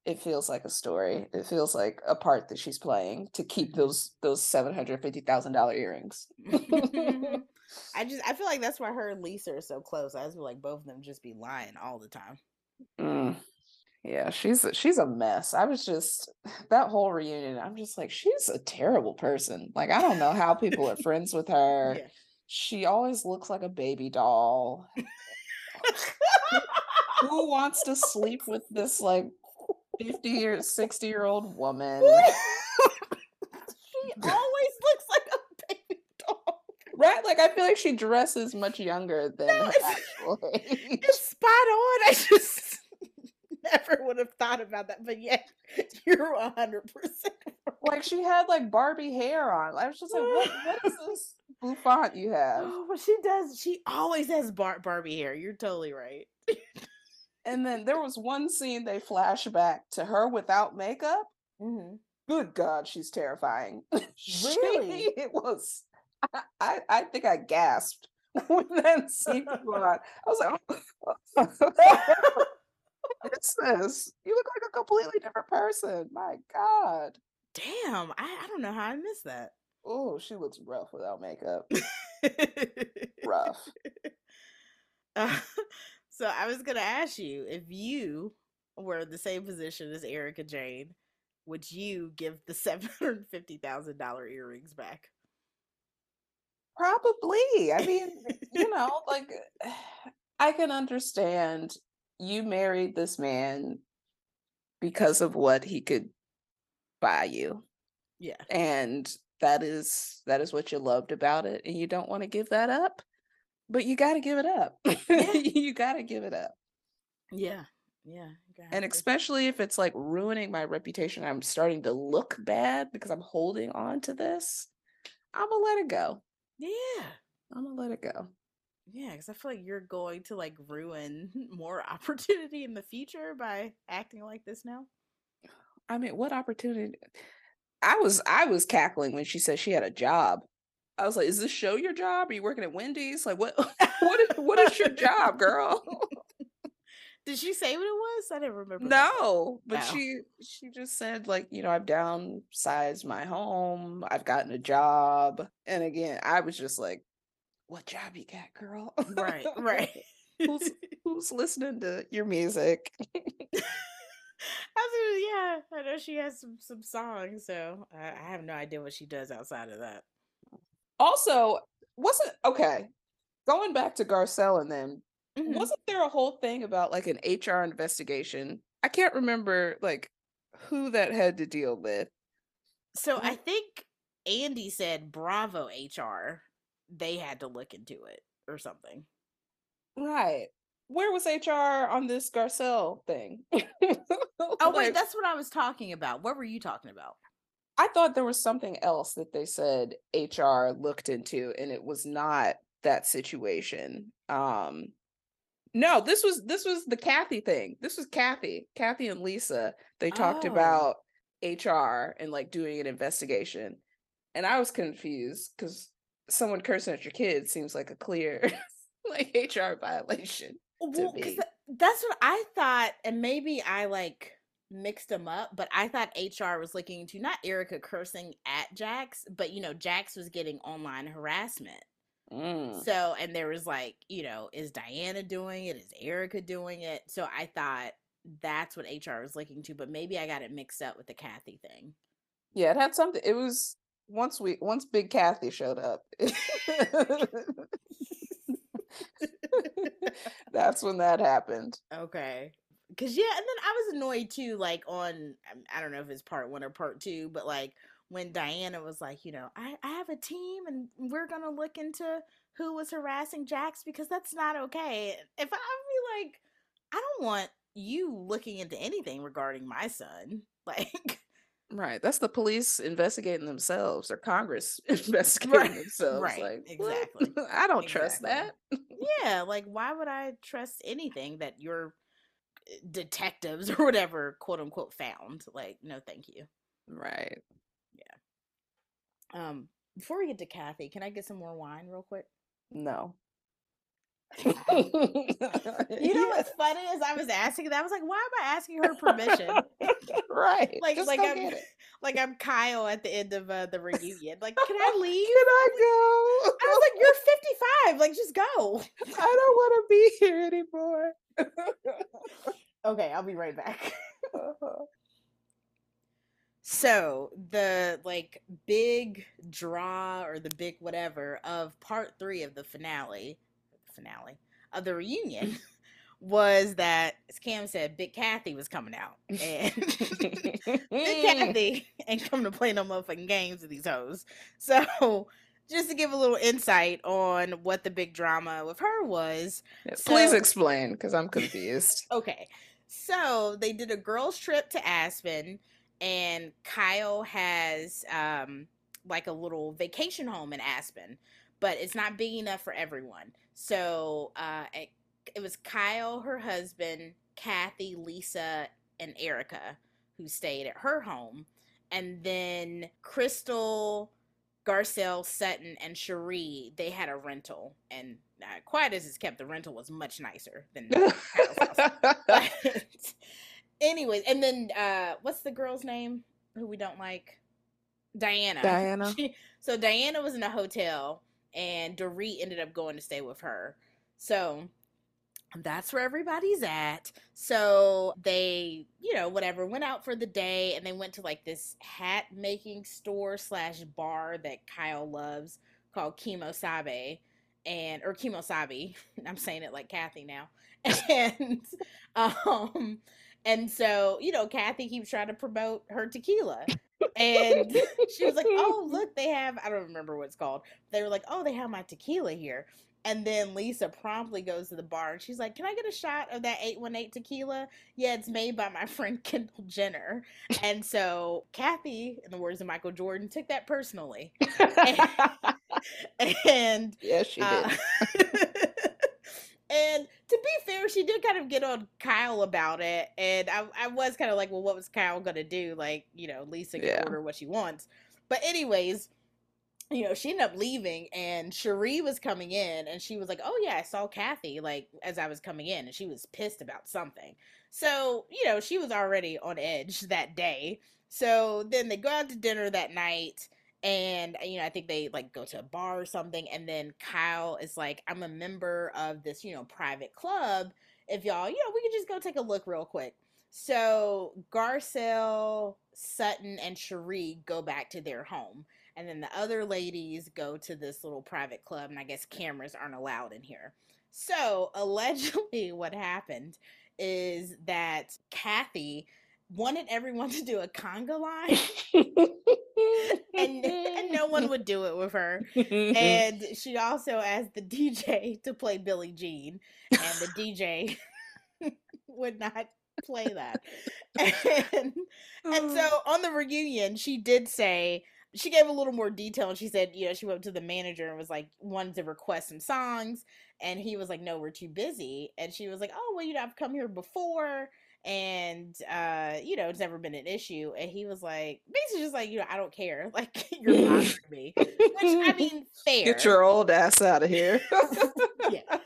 it feels like a story. It feels like a part that she's playing to keep mm-hmm. those those seven hundred fifty thousand dollar earrings.
I just I feel like that's why her and Lisa are so close. I just feel like both of them just be lying all the time.
Mm. Yeah, she's a, she's a mess. I was just that whole reunion. I'm just like she's a terrible person. Like I don't know how people are friends with her. Yeah. She always looks like a baby doll. Who wants to sleep with this like 50 or 60 year old woman?
she always looks like a baby doll.
Right? Like I feel like she dresses much younger than no, it's.
It's spot on. I just never would have thought about that. But yeah, you're hundred percent.
Like she had like Barbie hair on. I was just like, what, what is this bouffant you have?
Oh, but she does. She always has Bar- Barbie hair. You're totally right.
and then there was one scene they flash back to her without makeup. Mm-hmm. Good God, she's terrifying.
Really?
she, it was. I, I, I think I gasped when that scene was on. I was like, oh. What's this? You look like a completely different person. My God.
Damn, I, I don't know how I missed that.
Oh, she looks rough without makeup. rough.
Uh, so I was gonna ask you if you were in the same position as Erika Jayne, would you give the seven hundred fifty thousand dollar earrings back?
Probably. I mean, you know, like I can understand you married this man because of what he could buy you.
Yeah.
And that is that is what you loved about it and you don't want to give that up. But you got to give it up. Yeah. you got to give it up.
Yeah. Yeah.
And especially if it's like ruining my reputation, I'm starting to look bad because I'm holding on to this. I'm gonna let it go.
Yeah.
I'm gonna let it go.
Yeah, because I feel like you're going to like ruin more opportunity in the future by acting like this now.
I mean, what opportunity? I was I was cackling when she said she had a job. I was like, "Is this show your job? Are you working at Wendy's? Like, what? what is what is your job, girl?"
Did she say what it was? I didn't remember.
No, but
Oh.
she she just said like, you know, I've downsized my home, I've gotten a job. And again, I was just like, what job you got, girl?
Right, right.
who's who's listening to your music?
I was, yeah, I know she has some some songs, so I, I have no idea what she does outside of that.
Also, wasn't okay. Going back to Garcelle and them,
Mhm.
wasn't there a whole thing about like an HR investigation? I can't remember like who that had to deal with.
So I think Andy said Bravo HR. They had to look into it or something.
Right. Where was HR on this Garcelle thing?
Oh wait, that's what I was talking about. What were you talking about?
I thought there was something else that they said HR looked into and it was not that situation. Um no, this was this was the Kathy thing. This was Kathy, Kathy and Lisa. They talked
Oh.
about HR and like doing an investigation. And I was confused cuz someone cursing at your kids seems like a clear like HR violation.
Well, 'cause
me.
tha- that's what I thought, and maybe I like mixed them up, but I thought HR was looking into not Erika cursing at Jax, but you know, Jax was getting online harassment.
Mm.
So, and there was like, you know, is Diana doing it? Is Erika doing it? So I thought that's what HR was looking to, but maybe I got it mixed up with the Kathy thing.
Yeah, it had something. It was once we once Big Kathy showed up. That's when that happened.
Okay. Cause yeah, and then I was annoyed too, like on um, I don't know if it's part one or part two, but like when Diana was like, you know, I, I have a team and we're gonna look into who was harassing Jax because that's not okay. If I I'd be like, I don't want you looking into anything regarding my son. Like
Right. That's the police investigating themselves or Congress investigating
Right,
themselves.
right,
Like,
exactly,
I don't trust that.
yeah, like why would I trust anything that your uh, detectives or whatever quote unquote found? Like, no thank you.
Right. Yeah.
Um, before we get to Kathy, can I get some more wine real quick?
No.
You know what's funny is I was asking that I was like, why am I asking her permission?
right.
Like,
Just
like I'm, like I'm Kyle at the end of uh, the reunion. Like, can I leave?
Can I go?
I was like, you're 55. Like, just go.
I don't want to be here anymore.
Okay, I'll be right back. Uh-huh. So the like big draw or the big whatever of part three of the finale, finale of the reunion was that, as Cam said, Big Kathy was coming out, and Big Kathy ain't coming to play no motherfucking games with these hoes. So, just to give a little insight on what the big drama with her was,
Yeah, Please explain, because I'm confused.
Okay. So they did a girls' trip to Aspen, and Kyle has um like a little vacation home in Aspen, but it's not big enough for everyone. So uh it, it was Kyle, her husband, Kathy, Lisa, and Erika who stayed at her home. And then Crystal, Garcelle, Sutton, and Sheree, they had a rental. And uh, quiet as it's kept, the rental was much nicer than. But anyways, and then uh what's the girl's name who we don't like? Diana.
Diana.
She- so Diana was in a hotel and Dorit ended up going to stay with her. So that's where everybody's at. So they, you know, whatever, went out for the day and they went to like this hat making store slash bar that Kyle loves called Kemo Sabe and or Kimosabi. I'm saying it like Kathy now. And um and so, you know, Kathy keeps trying to promote her tequila. And she was like, "Oh, look, they have I don't remember what it's called. They were like, "Oh, they have my tequila here." And then Lisa promptly goes to the bar and she's like, "Can I get a shot of that 818 tequila?" Yeah, it's made by my friend Kendall Jenner. And so Kathy, in the words of Michael Jordan, took that personally. And
yes, she did.
uh, and to be fair, she did kind of get on Kyle about it. And I, I was kind of like, well, what was Kyle going to do? Like, you know, Lisa can
Yeah.
order what she wants. But, anyways, you know, she ended up leaving and Sheree was coming in and she was like, Oh yeah, I saw Kathy like as I was coming in and she was pissed about something. So, you know, she was already on edge that day. So then they go out to dinner that night and uh, you know, I think they like go to a bar or something, and then Kyle is like, I'm a member of this, you know, private club. If y'all, you know, we could just go take a look real quick. So Garcelle, Sutton, and Sheree go back to their home and then the other ladies go to this little private club and i guess cameras aren't allowed in here. So allegedly what happened is that kathy wanted everyone to do a conga line and, and no one would do it with her. And she also asked the dj to play billie jean and the dj would not play that. And, and oh. so on the reunion she did say she gave a little more detail and she said, you know, she went to the manager and was like, wanted to request some songs. And he was like, no, we're too busy. And she was like, oh, well, you know, I've come here before and, uh, you know, it's never been an issue. And he was like, basically just like, you know, I don't care. Like, you're bothering me. Which, I mean, fair.
Get your old ass out of here.
yeah.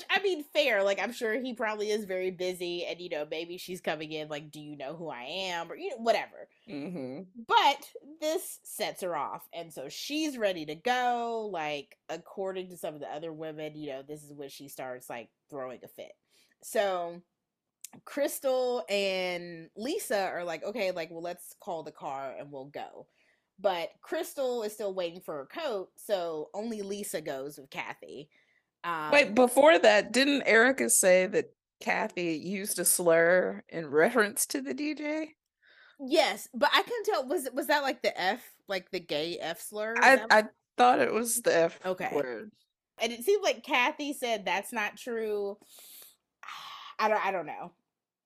Which I mean, fair. Like I'm sure he probably is very busy, and you know, maybe she's coming in like, "Do you know who I am?" or you know, whatever.
Mm-hmm.
But this sets her off, and so she's ready to go. Like according to some of the other women, you know, this is when she starts like throwing a fit. So Crystal and Lisa are like, okay, like, well, let's call the car and we'll go. But Crystal is still waiting for her coat, so only Lisa goes with Kathy.
Um, Wait, before that, didn't Erika say that Kathy used a slur in reference to the DJ?
Yes, but I couldn't tell. Was was that like the F, like the gay F slur?
I I thought it was the F okay. word.
And it seemed like Kathy said that's not true. I don't. I don't know.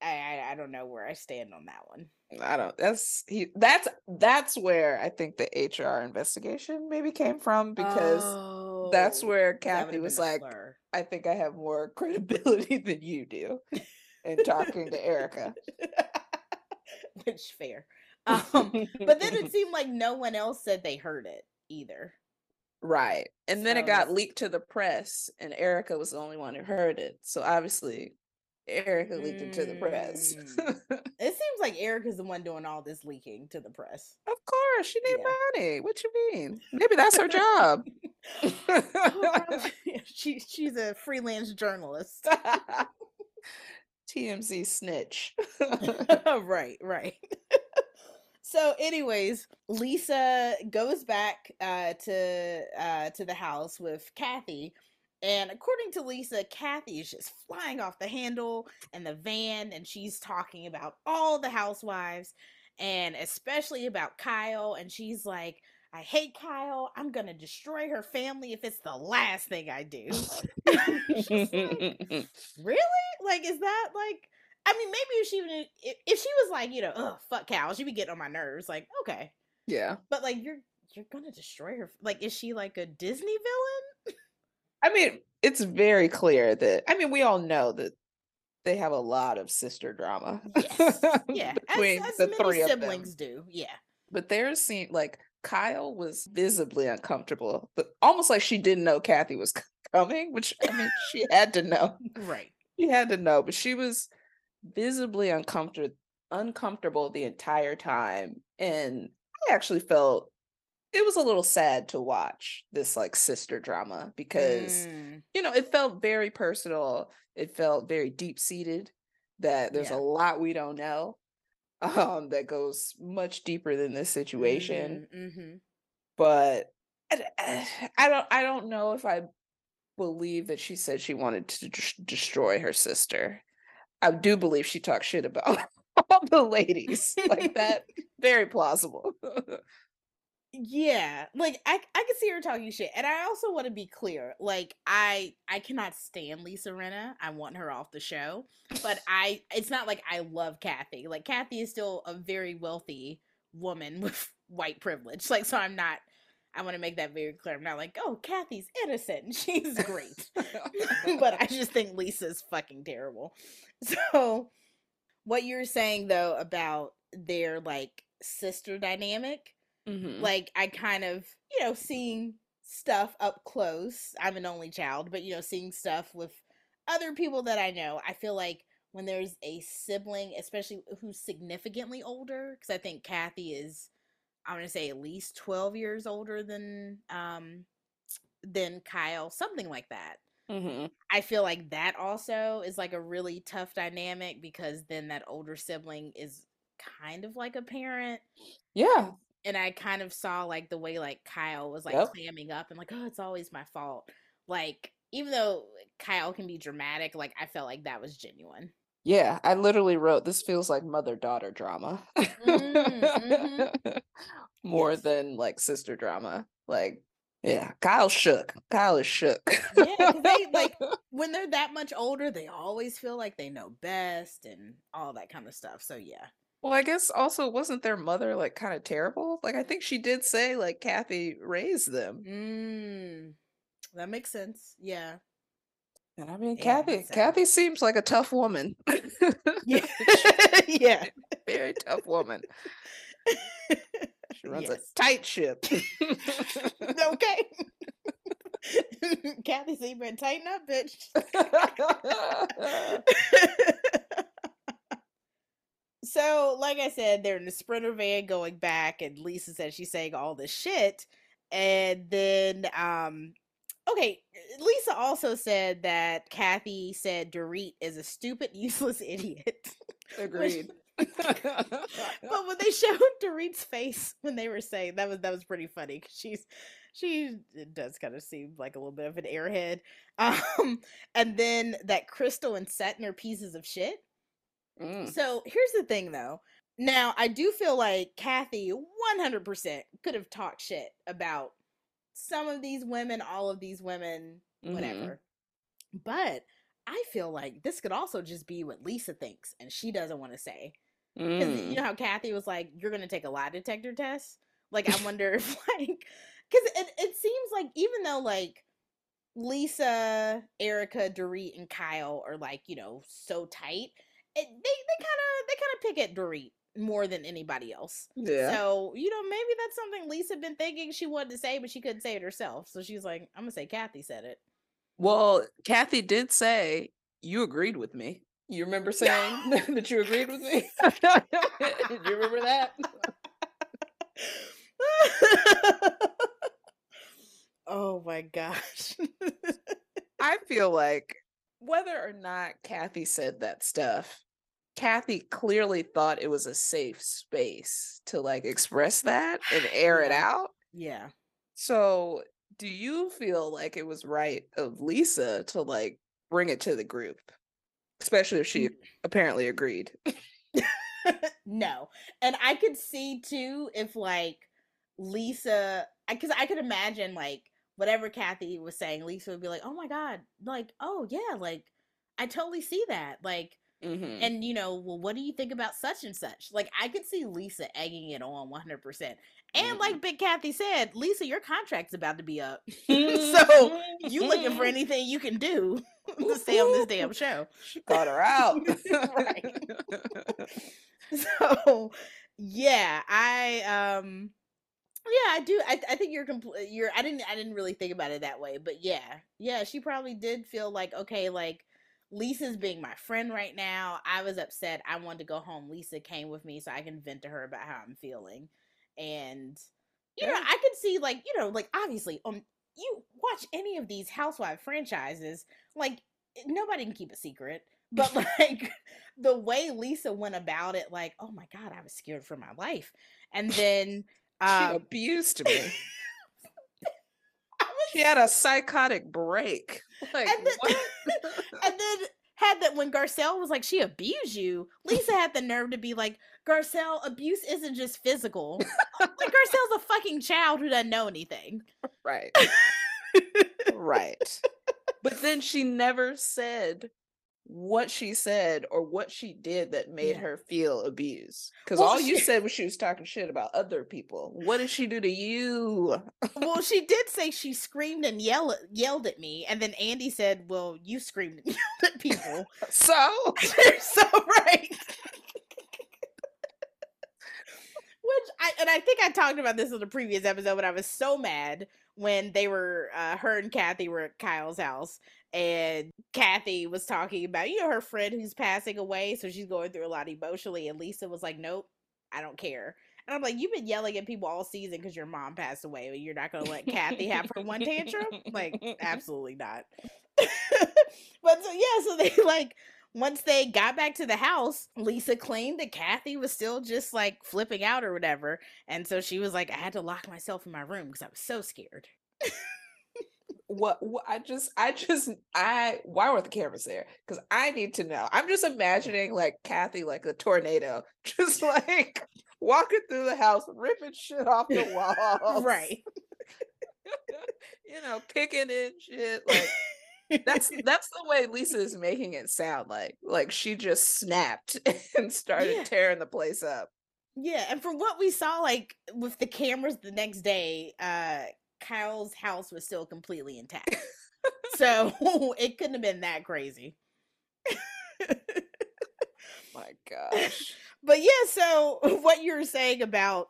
I, I I don't know where I stand on that one.
I don't. That's he. That's that's where I think the HR investigation maybe came from because oh, that's where Kathy was like, slur. "I think I have more credibility than you do," in talking to Erika.
Which fair. Um, but then it seemed like no one else said they heard it either.
Right. And so, then it got leaked to the press, and Erika was the only one who heard it. So obviously, Erika leaked it to the press.
Mm. it seems like Erika's the one doing all this leaking to the press.
Of course, she need yeah. money. What you mean? Maybe that's her job.
oh, she she's a freelance journalist.
TMZ snitch.
right, right. so, anyways, Lisa goes back uh, to uh, to the house with Kathy and according to Lisa, Kathy is just flying off the handle in the van, and she's talking about all the housewives and especially about Kyle. And she's like, I hate Kyle. I'm going to destroy her family if it's the last thing I do. like, really? Like, is that like. I mean, maybe if she if, if she was like, you know, oh fuck Kyle, she'd be getting on my nerves. Like, okay,
yeah,
but like you're you're gonna destroy her. Like, is she like a Disney villain?
I mean, it's very clear that I mean, we all know that they have a lot of sister drama.
Yes. Yeah. between as, as the three siblings do. Yeah.
But there's seen like Kyle was visibly uncomfortable, but almost like she didn't know Kathy was coming, which I mean, she had to know.
Right.
She had to know, but she was visibly uncomfortable uncomfortable the entire time. And I actually felt it was a little sad to watch this like sister drama because mm. you know it felt very personal it felt very deep seated that there's yeah. a lot we don't know um that goes much deeper than this situation mm-hmm, mm-hmm. but I, I, don't i don't know if i believe that she said she wanted to d- destroy her sister i do believe she talked shit about all the ladies like that very plausible
yeah like i i can see her talking shit and i also want to be clear like i i cannot stand lisa rinna i want her off the show but i it's not like i love kathy like kathy is still a very wealthy woman with white privilege like so i'm not i want to make that very clear i'm not like oh kathy's innocent she's great but i just think lisa's fucking terrible. So what you're saying though about their like sister dynamic
Mhm.
like I kind of, you know, seeing stuff up close. I'm an only child, but you know, seeing stuff with other people that I know, I feel like when there's a sibling, especially who's significantly older, because I think Kathy is, I'm gonna say at least 12 years older than um than Kyle, something like that.
Mhm.
I feel like that also is like a really tough dynamic because then that older sibling is kind of like a parent
Yeah.
And I kind of saw like the way like Kyle was like
Yep.
clamming up and like, oh, it's always my fault. Like, even though Kyle can be dramatic, like I felt like that was genuine.
Yeah, I literally wrote this feels like mother-daughter drama.
Mm,
More
Yes.
than like sister drama. Like, yeah, Kyle shook. Kyle is shook.
Yeah, they, like- When they're that much older, they always feel like they know best and all that kind of stuff. So yeah.
Well, I guess also wasn't their mother like kind of terrible? Like I think she did say like Kathy raised them.
Mm, that makes sense. Yeah.
And I mean
Yeah,
Kathy. Kathy seems like a tough woman.
Yeah. yeah.
Very tough woman. She runs
Yes.
a tight ship.
okay. Kathy, so you better tighten up, bitch. So, like I said, they're in the sprinter van going back, and Lisa said she's saying all this shit. And then, um, okay, Lisa also said that Kathy said Dorit is a stupid, useless idiot.
Agreed.
but when they showed Dorit's face when they were saying that was that was pretty funny because she's she does kind of seem like a little bit of an airhead. Um, and then that Crystal and Sutton are pieces of shit.
Mm.
So here's the thing though. Now I do feel like Kathy 100% could have talked shit about some of these women, all of these women,
Mhm.
whatever. But I feel like this could also just be what Lisa thinks and she doesn't want to say.
Mm.
you know how Kathy was like, "You're gonna take a lie detector test." Like, I wonder if like, because it it seems like even though like Lisa, Erika, Dorit, and Kyle are like you know so tight, it, they they kind of they kind of pick at Dorit more than anybody else.
Yeah.
So you know maybe that's something Lisa been thinking she wanted to say, but she couldn't say it herself. So she's like, "I'm gonna say Kathy said it."
Well, Kathy did say you agreed with me. You remember saying that you agreed with me? Do you remember that?
oh my gosh.
I feel like whether or not Kathy said that stuff, Kathy clearly thought it was a safe space to like express that and air it out.
yeah.
So, do you feel like it was right of Lisa to like bring it to the group, especially if she mm. apparently agreed?
no. And I could see too if like Lisa, because I could imagine like whatever Kathy was saying, Lisa would be like, "Oh my god, like, oh yeah, like I totally see that." Like,
Mhm.
and you know, well, what do you think about such and such? Like, I could see Lisa egging it on one hundred percent. And
Mhm.
like Big Kathy said, Lisa, your contract's about to be up, so you looking for anything you can do to stay on this damn show.
She caught her out.
Right. so yeah i um yeah i do i, I think you're complete you're i didn't i didn't really think about it that way but yeah yeah she probably did feel like okay like lisa's being my friend right now. I was upset. I wanted to go home. Lisa came with me so i can vent to her about how i'm feeling. And you know i could see like you know like obviously um you watch any of these housewife franchises like nobody can keep a secret. But like the way Lisa went about it, like, oh my god, I was scared for my life, and then
she
um,
abused me. She had a psychotic break. Like,
and then, and then had that when Garcelle was like, she abused you. Lisa had the nerve to be like, Garcelle, abuse isn't just physical. like Garcelle's a fucking child who doesn't know anything.
right. right. But then she never said what she said or what she did that made
Yeah.
her feel abused. Because
Well,
all you said was she was talking shit about other people. What did she do to you?
well, she did say she screamed and yelled yelled at me, and then Andy said, "Well, you screamed and yelled at people."
So
You're so right. Which I and I think I talked about this in the previous episode, but I was so mad when they were uh, her and Kathy were at Kyle's house and Kathy was talking about, you know, her friend who's passing away, so she's going through a lot emotionally, and Lisa was like, Nope, I don't care. And I'm like, you've been yelling at people all season because your mom passed away, but you're not gonna let Kathy have her one tantrum? Like, absolutely not. but so yeah, so they like once they got back to the house, Lisa claimed that Kathy was still just like flipping out or whatever. And so she was like, I had to lock myself in my room because I was so scared.
what, what I just I just I why were the cameras there? Because I need to know. I'm just imagining like Kathy like a tornado, just like walking through the house, ripping shit off the walls.
right.
you know, picking in shit like that's that's the way Lisa is making it sound like. Like she just snapped and started
Yeah.
tearing the place up.
Yeah, and from what we saw, like with the cameras the next day, uh Kyle's house was still completely intact. so it couldn't have been that crazy.
My gosh.
but yeah, so what you were saying about,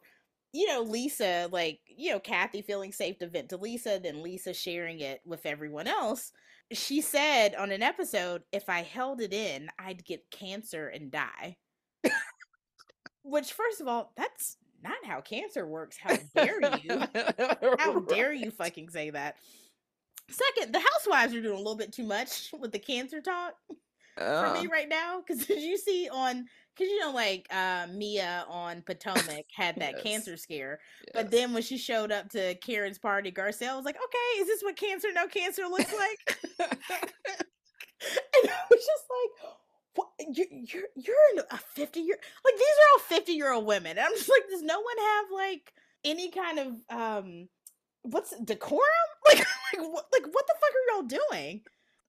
you know, Lisa, like, you know, Kathy feeling safe to vent to Lisa, then Lisa sharing it with everyone else. She said on an episode, if I held it in, I'd get cancer and die. Which, first of all, that's not how cancer works. How dare you? How dare you fucking say that? Second, the housewives are doing a little bit too much with the cancer talk for
Uh,
me right now. Because did you see on, because you know, like uh, Mia on Potomac had that
Yes.
cancer scare, but then when she showed up to Karen's party, Garcelle was like, "Okay, is this what cancer, no cancer looks like?" and I was just like, "What? You're you're you're a fifty year like these are all fifty year old women." And I'm just like, does no one have like any kind of um, what's decorum? Like like what like what the fuck are y'all doing?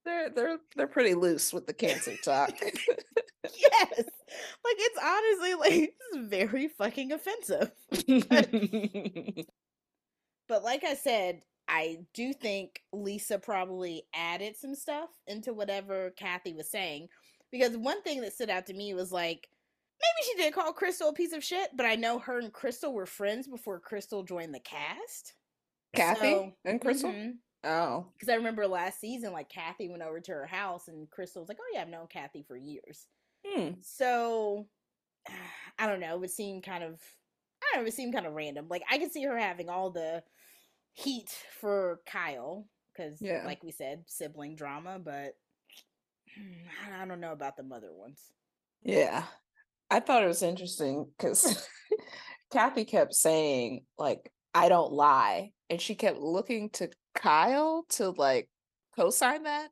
They're they're they're pretty loose with the cancer talk.
Yes, like it's honestly like is very fucking offensive. But like I said, I do think Lisa probably added some stuff into whatever Kathy was saying. Because one thing that stood out to me was like, maybe she did call Crystal a piece of shit, but I know her and Crystal were friends before Crystal joined the cast.
Kathy
So,
and Crystal.
mhm.
Oh,
Because I remember last season, like Kathy went over to her house and Crystal was like, oh yeah, I've known Kathy for years.
hmm.
So I don't know. It would seem kind of I don't know, it would seem kind of random. Like I could see her having all the heat for Kyle because,
Yeah.
like we said, sibling drama. But I don't know about the mother ones.
Yeah. I thought it was interesting because Kathy kept saying, like, I don't lie. And she kept looking to Kyle to like co-sign that.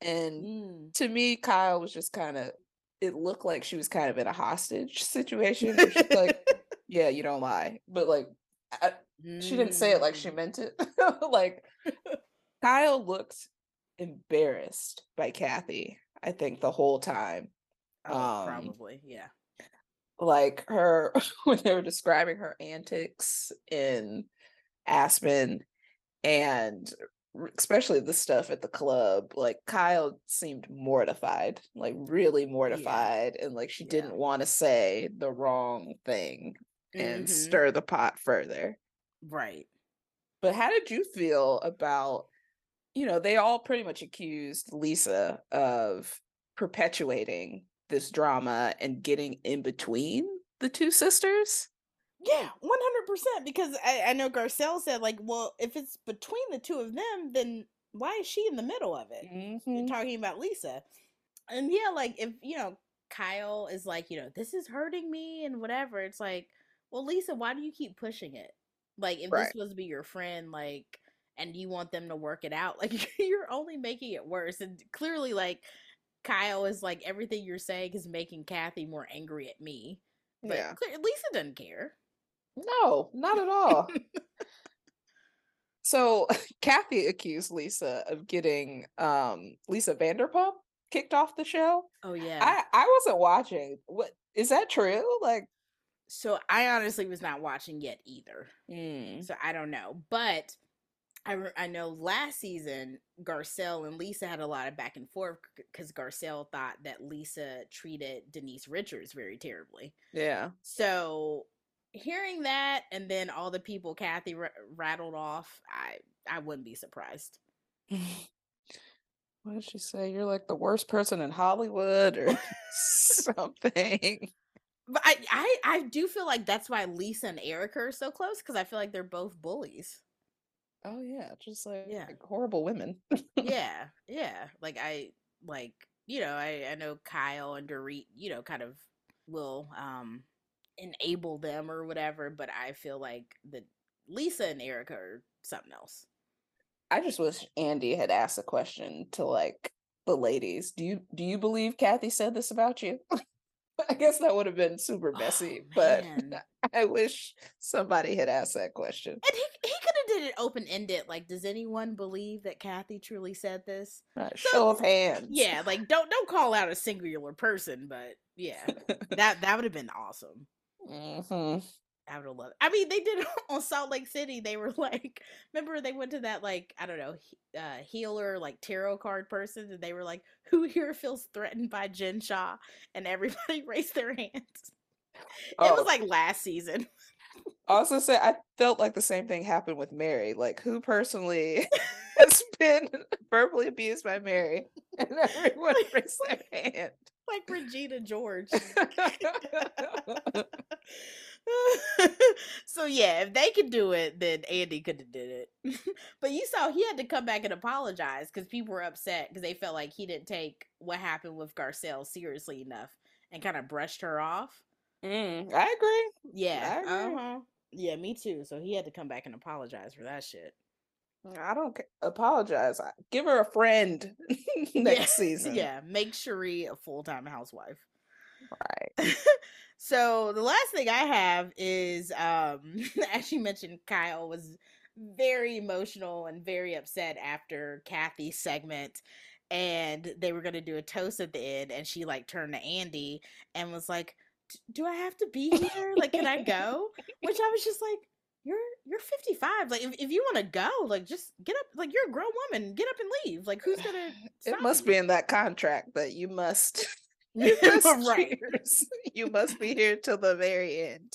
And
Mm.
to me, Kyle was just kind of it looked like she was kind of in a hostage situation. she's like, yeah, you don't lie. But like I, she didn't say it like she
Mm.
meant it. like Kyle looked embarrassed by Kathy, I think, the whole time.
Oh,
um,
probably, yeah.
Like her when they were describing her antics in Aspen and especially the stuff at the club like Kyle seemed mortified like really mortified and like she
Yeah.
didn't want to say the wrong thing and
Mhm.
stir the pot further
Right.
but how did you feel about you know they all pretty much accused Lisa of perpetuating this drama and getting in between the two sisters
Yeah, one hundred percent. Because I, I know Garcelle said like, well, if it's between the two of them, then why is she in the middle of it?
Mhm.
talking about Lisa. And yeah, like if you know Kyle is like, you know, this is hurting me and whatever, it's like, well, Lisa, why do you keep pushing it? Like if
Right.
this was to be your friend, like and you want them to work it out, like you're only making it worse. And clearly like Kyle is like everything you're saying is making Kathy more angry at me. But
Yeah.
clear- Lisa doesn't care.
No, not at all. so Kathy accused Lisa of getting um Lisa Vanderpump kicked off the show.
Oh yeah.
I I wasn't watching. What is that true? Like
so I honestly was not watching yet either.
mm,
So I don't know, but I re- I know last season Garcelle and Lisa had a lot of back and forth because Garcelle thought that Lisa treated Denise Richards very terribly.
yeah.
So hearing that and then all the people Kathy r- rattled off, I I wouldn't be surprised.
what did she say? You're like the worst person in Hollywood or something.
But I, I I do feel like that's why Lisa and Erika are so close because I feel like they're both bullies.
Oh yeah, just like,
Yeah.
like horrible women.
yeah, yeah. Like I like you know I I know Kyle and Dorit you know kind of will um enable them or whatever, but I feel like the Lisa and Erika are something else.
I just wish Andy had asked a question to like the ladies. Do you do you believe Kathy said this about you? I guess that would have been super messy,
Oh,
but. I wish somebody had asked that question.
And he he did it open ended. Like, does anyone believe that Kathy truly said this?
Uh,
So-
show of hands.
Yeah, like don't don't call out a singular person, but yeah, that that would have been awesome.
hmm
I would have loved. I mean, they did it on Salt Lake City. They were like, remember they went to that like I don't know uh, healer like tarot card person, and they were like, "Who here feels threatened by Jen Shah?" And everybody raised their hands. It
Oh.
was like last season.
Also, say I felt like the same thing happened with Mary. Like, who personally has been verbally abused by Mary, and everyone raised their hand.
like Regina George. so yeah, if they could do it, then Andy could have did it. but you saw he had to come back and apologize because people were upset because they felt like he didn't take what happened with Garcelle seriously enough and kind of brushed her off.
Mm, I agree.
Yeah,
I agree.
uh huh. Yeah, me too. So he had to come back and apologize for that shit.
I don't ca- apologize. Give her a friend next
Yeah,
season.
Yeah, make Sheree a full time housewife.
Right.
so the last thing I have is um as you mentioned Kyle was very emotional and very upset after Kathy's segment and they were going to do a toast at the end and she like turned to Andy and was like "D- do I have to be here like can I go which I was just like you're you're 55 like if, if you want to go like just get up like you're a grown woman get up and leave like who's gonna
It must be in that contract that you must. You must,
right
you must be here till the very end.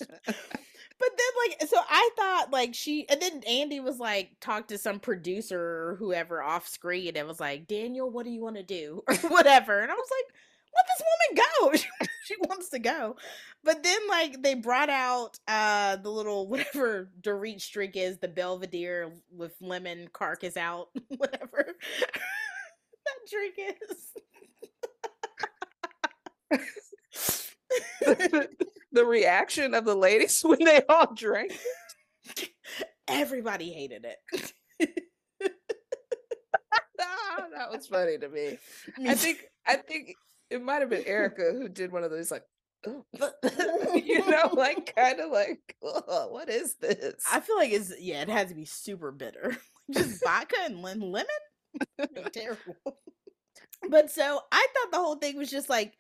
But then, like, so I thought, like, she, and then Andy was like, talk to some producer or whoever off screen and was like, Daniel, what do you want to do? Or whatever. And I was like, let this woman go. She, wants to go. But then, like, they brought out uh the little, whatever Dorit drink is, the Belvedere with lemon carcass out, whatever that drink is.
the, the reaction of the ladies when they all drank.
Everybody hated it.
That was funny to. Me I think I think it might have been Erika who did one of those like, you know, like kind of like, "Ugh, what is this?
I feel like it's yeah, it has to be super bitter. Just vodka and lemon? Terrible. But so I thought the whole thing was just like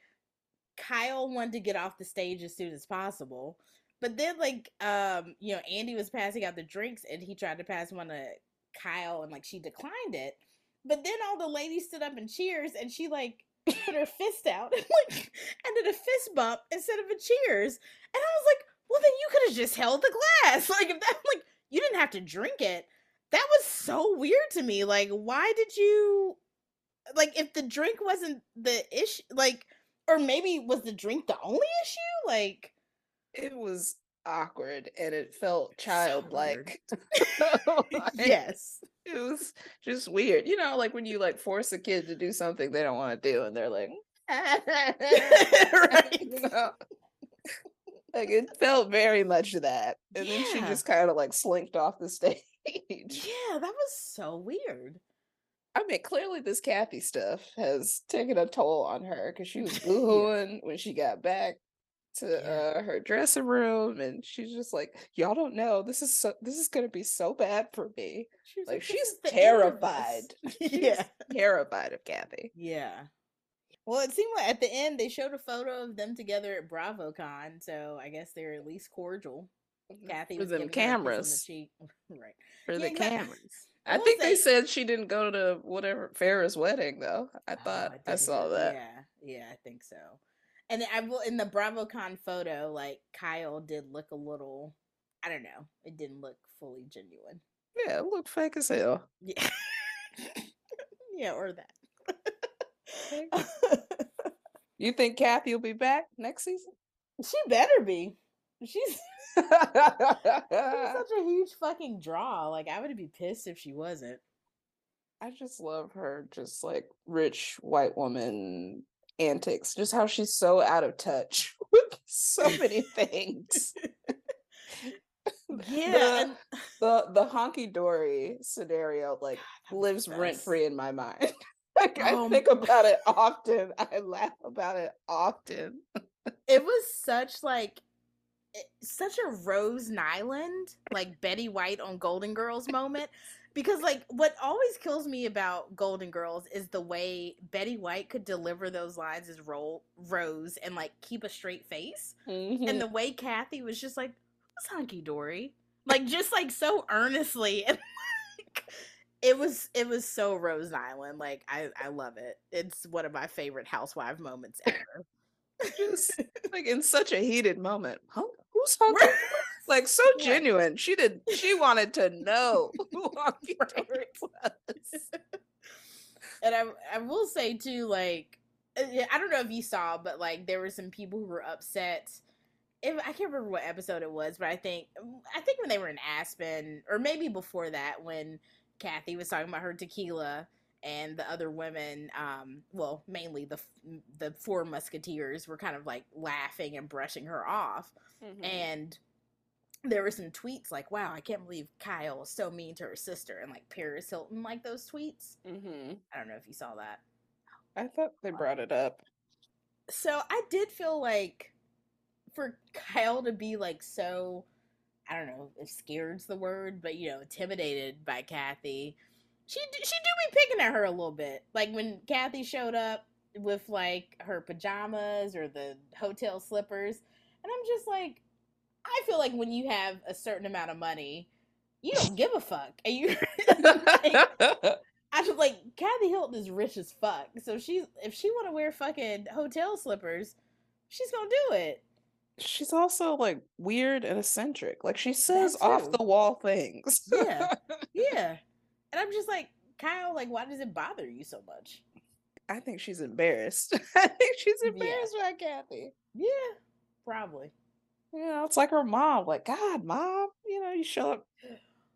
Kyle wanted to get off the stage as soon as possible. But then like um, you know, Andy was passing out the drinks and he tried to pass one to Kyle and like she declined it. But then all the ladies stood up and cheers and she like put her fist out and like and did a fist bump instead of a cheers. And I was like, well then you could have just held the glass. Like if that like you didn't have to drink it. That was so weird to me. Like why did you like if the drink wasn't the issue like or maybe was the drink the only issue? Like
it was awkward and it felt
So
childlike. Like,
yes.
It was just weird. You know, like when you like force a kid to do something they don't want to do, and they're like,
Right.
you know, like it felt very much that. And then she just kind of like slinked off the stage.
Yeah, that was so weird.
I mean, clearly this Kathy stuff has taken a toll on her because she was boohooing when she got back to uh, her dressing room, and she's just like, "Y'all don't know this is so this is gonna be so bad for me."
She was
Like she's
is the end of us."
terrified. She's
yeah.
terrified of Kathy.
Yeah. Well, it seemed like at the end they showed a photo of them together at BravoCon, so I guess they're at least cordial. Kathy
for
was
them
giving her a kiss on the
cameras.
right.
For
Yeah,
the cameras.
I
I think they said she didn't go to whatever Farrah's wedding though. I
Oh,
thought I, saw that.
Yeah, yeah, I think so. And I will in the BravoCon photo, like Kyle did look a little. I don't know. It didn't look fully genuine.
Yeah, it looked fake as hell.
Yeah. yeah, or that.
you think Kathy will be back next season?
She better be. She's She's such a huge fucking draw. Like I would be pissed if she wasn't.
I just love her, just like rich white woman antics. Just how she's so out of touch with so many things.
yeah,
the, the the honky dory scenario like
God,
lives rent free in my mind. like I
Um,
think about it often. I laugh about it often.
it was such like such a Rose Nylund, like Betty White on Golden Girls moment. Because like what always kills me about Golden Girls is the way Betty White could deliver those lines as role Rose and like keep a straight face.
Mhm.
And the way Kathy was just like, Who's hunky dory? Like just like so earnestly and like it was it was so Rose Nylund. Like I I love it. It's one of my favorite housewife moments ever.
just like in such a heated moment. Huh? Who's honky? Like so genuine. She did. She wanted to know who honky dory was.
and I I will say too, like uh, I don't know if you saw, but like there were some people who were upset. If, I can't remember what episode it was, but I think I think when they were in Aspen, or maybe before that, when Kathy was talking about her tequila and the other women, um, well, mainly the the four musketeers were kind of like laughing and brushing her off,
Mm-hmm.
and there were some tweets like, "Wow, I can't believe Kyle was so mean to her sister," and like Paris Hilton like those tweets.
hmm
I don't know if you saw that.
I thought they brought it up.
So I did feel like for Kyle to be like so I don't know if scared's the word, but you know, intimidated by Kathy. She she do be picking at her a little bit. Like when Kathy showed up with like her pajamas or the hotel slippers, and I'm just like I feel like when you have a certain amount of money, you don't give a fuck. And you I was like, Kathy Hilton is rich as fuck. So she's if she want to wear fucking hotel slippers, she's gonna do it.
She's also like weird and eccentric. Like she says off the wall things.
Yeah. Yeah. And I'm just like, Kyle, like, why does it bother you so much?
I think she's embarrassed. I think she's
Yeah.
embarrassed by Kathy.
Yeah, probably.
You know, it's like her mom. Like, God, mom, you know, you show up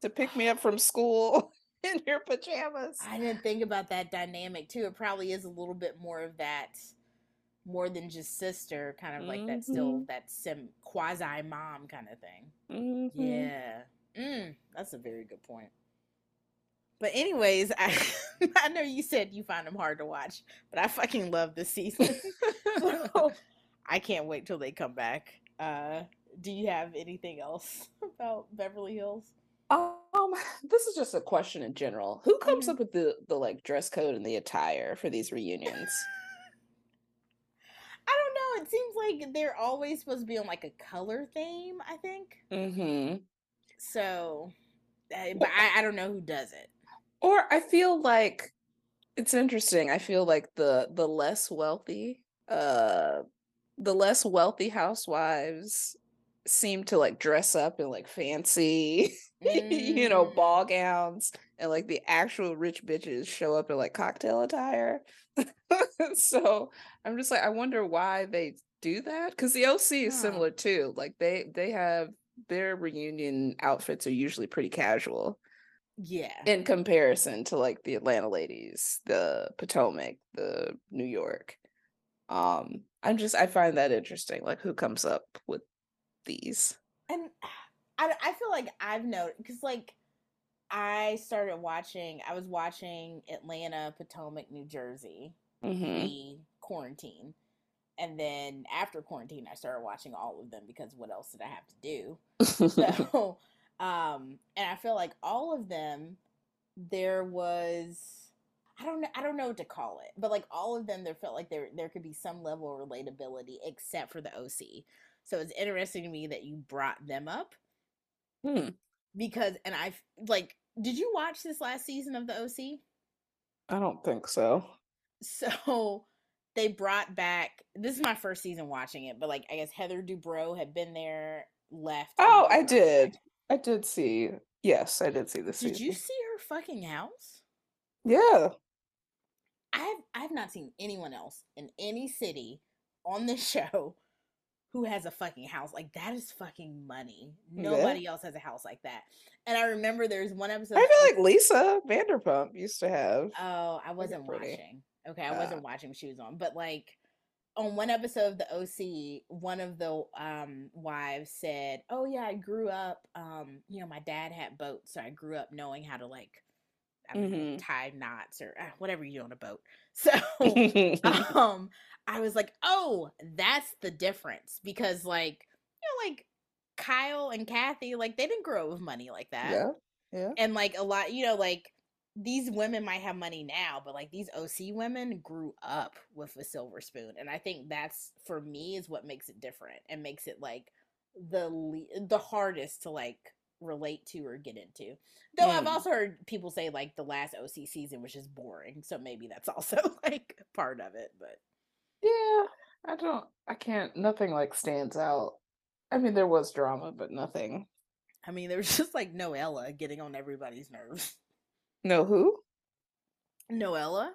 to pick me up from school in your pajamas.
I didn't think about that dynamic too. It probably is a little bit more of that, more than just sister, kind of like that still
Mhm.
that sim quasi mom kind of thing.
Mhm.
Yeah. Mm, that's a very good point. But anyways, I I know you said you find them hard to watch, but I fucking love this season. so I can't wait till they come back. Uh do you have anything else about Beverly Hills?
Um, this is just a question in general. Who comes
Mhm.
up with the the like dress code and the attire for these reunions?
I don't know. It seems like they're always supposed to be on like a color theme, I think.
mm-hmm.
So uh, but I, I don't know who does it.
Or I feel like it's interesting. I feel like the the less wealthy, uh the less wealthy housewives seem to like dress up in like fancy, you know,
Mm.
ball gowns and like the actual rich bitches show up in like cocktail attire. so I'm just like I wonder why they do that cuz the OC is
Huh.
similar too. Like they they have their reunion outfits are usually pretty casual
Yeah.
in comparison to like the Atlanta ladies, the Potomac, the New York. Um, I'm just I find that interesting. Like who comes up with these?
and I, I feel like I've noticed because like I started watching I was watching Atlanta, Potomac, New Jersey
Mm-hmm.
quarantine. And then after quarantine I started watching all of them because what else did I have to do? So um and I feel like all of them there was I don't know I don't know what to call it, but like all of them there felt like there there could be some level of relatability except for the OC. So it's interesting to me that you brought them up
Hmm.
because and I like did you watch this last season of the OC?
I don't think so.
So they brought back this is my first season watching it, but like I guess Heather Dubrow had been there, left.
Oh, I did. I did see. Yes, I did see this
Did
season.
you see her fucking house?
Yeah.
I've I've not seen anyone else in any city on this show who has a fucking house like that is fucking money.
Yeah.
Nobody else has a house like that. And I remember there's one episode.
I feel like Lisa Vanderpump used to have.
Oh, I wasn't
pretty.
watching. Okay, I
Ah.
wasn't watching she was on, but like on one episode of the OC, one of the um wives said, "Oh yeah, I grew up. Um, you know, my dad had boats, so I grew up knowing how to like, I don't know,
Mhm.
tie knots or uh, whatever you do on a boat." So um i was like oh that's the difference because like you know like kyle and kathy like they didn't grow up with money like that
yeah. Yeah.
and like a lot you know like these women might have money now but like these oc women grew up with a silver spoon and i think that's for me is what makes it different and makes it like the le- the hardest to like relate to or get into though i've
Mm.
also heard people say like the last oc season was just boring so maybe that's also like part of it but
Yeah. I don't. I can't. Nothing like stands out. I mean, there was drama, but nothing.
i mean there was just like noella getting on everybody's nerves
No, who?
noella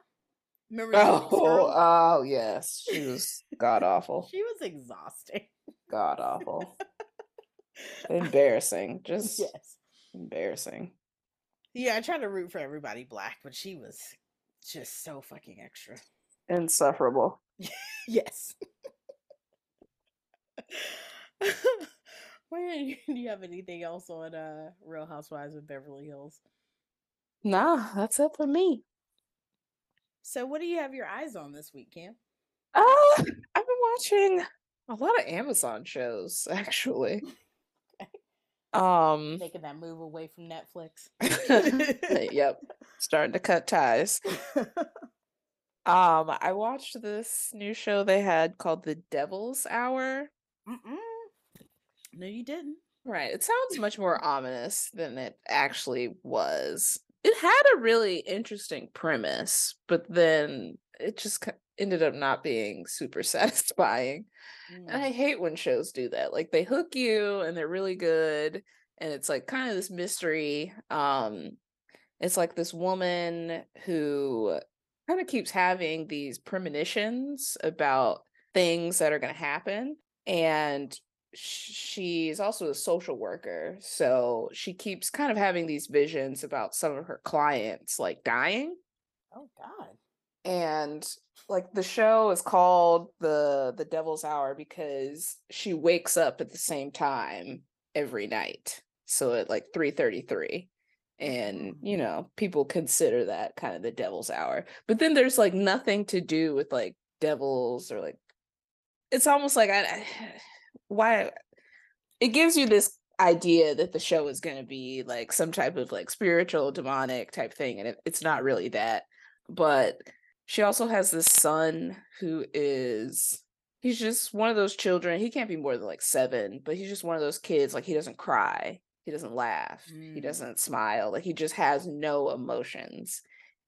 remember
Oh, oh yes. She was god awful.
she was exhausting
God awful. Embarrassing. Just
yes
embarrassing.
Yeah, I tried to root for everybody black, but she was just so fucking extra.
Insufferable.
Yes. Where do you, have anything else on uh Real Housewives of Beverly Hills?
Nah, that's it for me.
So what do you have your eyes on this week, Cam?
Uh, I've been watching a lot of Amazon shows actually. Um,
Making that move away from Netflix.
yep, starting to cut ties. Um, I watched this new show they had called The Devil's Hour.
Mm-mm. No, you didn't.
Right, it sounds much more ominous than it actually was. It had a really interesting premise, but then it just ended up not being super satisfying. And
Mm.
I hate when shows do that. Like they hook you and they're really good and it's like kind of this mystery. Um it's like this woman who kind of keeps having these premonitions about things that are going to happen and she's also a social worker. So she keeps kind of having these visions about some of her clients like dying
Oh God.
And like the show is called the the devil's hour because she wakes up at the same time every night so at like 3:33 and you mm. know people consider that kind of the devil's hour but then there's like nothing to do with like devils or like it's almost like I, I why it gives you this idea that the show is going to be like some type of like spiritual demonic type thing and it, it's not really that but she also has this son who is he's just one of those children he can't be more than like seven but he's just one of those kids like he doesn't cry he doesn't laugh he
Mm.
doesn't smile like he just has no emotions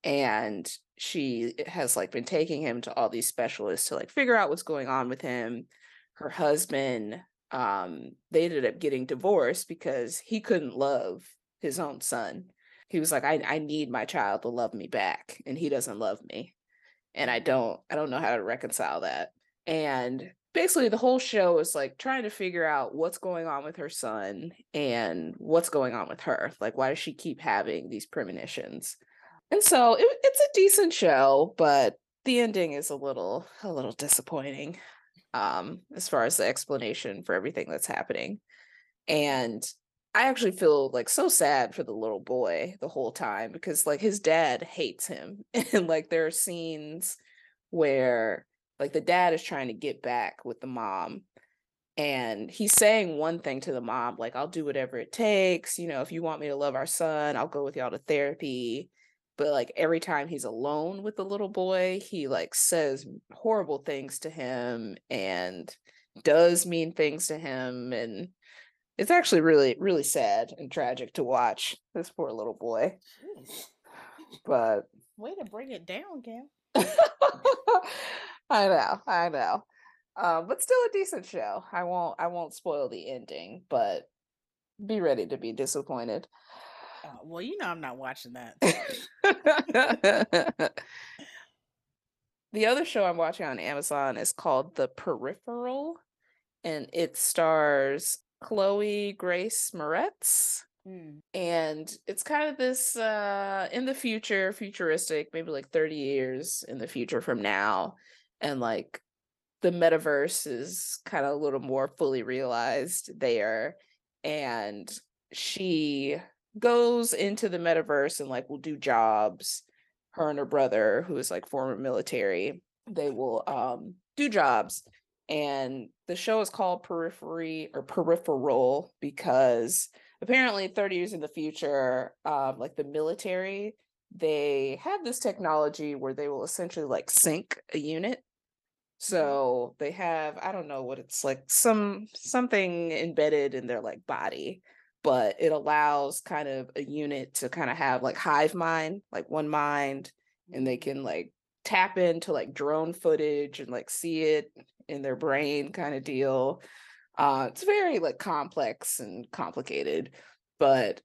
and she has like been taking him to all these specialists to like figure out what's going on with him. Her husband um they ended up getting divorced because he couldn't love his own son. He was like I, I need my child to love me back and he doesn't love me and i don't i don't know how to reconcile that and basically the whole show is like trying to figure out what's going on with her son and what's going on with her like why does she keep having these premonitions? And so it, it's a decent show but the ending is a little a little disappointing um as far as the explanation for everything that's happening and i actually feel like so sad for the little boy the whole time because like his dad hates him and like there are scenes where like the dad is trying to get back with the mom and he's saying one thing to the mom like i'll do whatever it takes you know if you want me to love our son i'll go with y'all to therapy but like every time he's alone with the little boy he like says horrible things to him and does mean things to him and it's actually really really sad and tragic to watch this poor little boy
Jeez.
but
Way to bring it down, Cam.
I know, I know. Um, but still a decent show. I won't I won't spoil the ending, but be ready to be disappointed.
Uh, well, you know I'm not watching that.
the other show I'm watching on Amazon is called The Peripheral, and it stars Chloe Grace Moretz.
Mm.
And it's kind of this uh in the future, futuristic, maybe like 30 years in the future from now. And like the metaverse is kind of a little more fully realized there. And she goes into the metaverse and like will do jobs. Her and her brother, who is like former military, they will um do jobs. And the show is called Periphery or Peripheral because apparently 30 years in the future, um, like the military, they have this technology where they will essentially like sync a unit. So they have, I don't know what it's like, some something embedded in their like body, but it allows kind of a unit to kind of have like hive mind, like one mind, and they can like tap into like drone footage and like see it in their brain kind of deal. Uh it's very like complex and complicated, but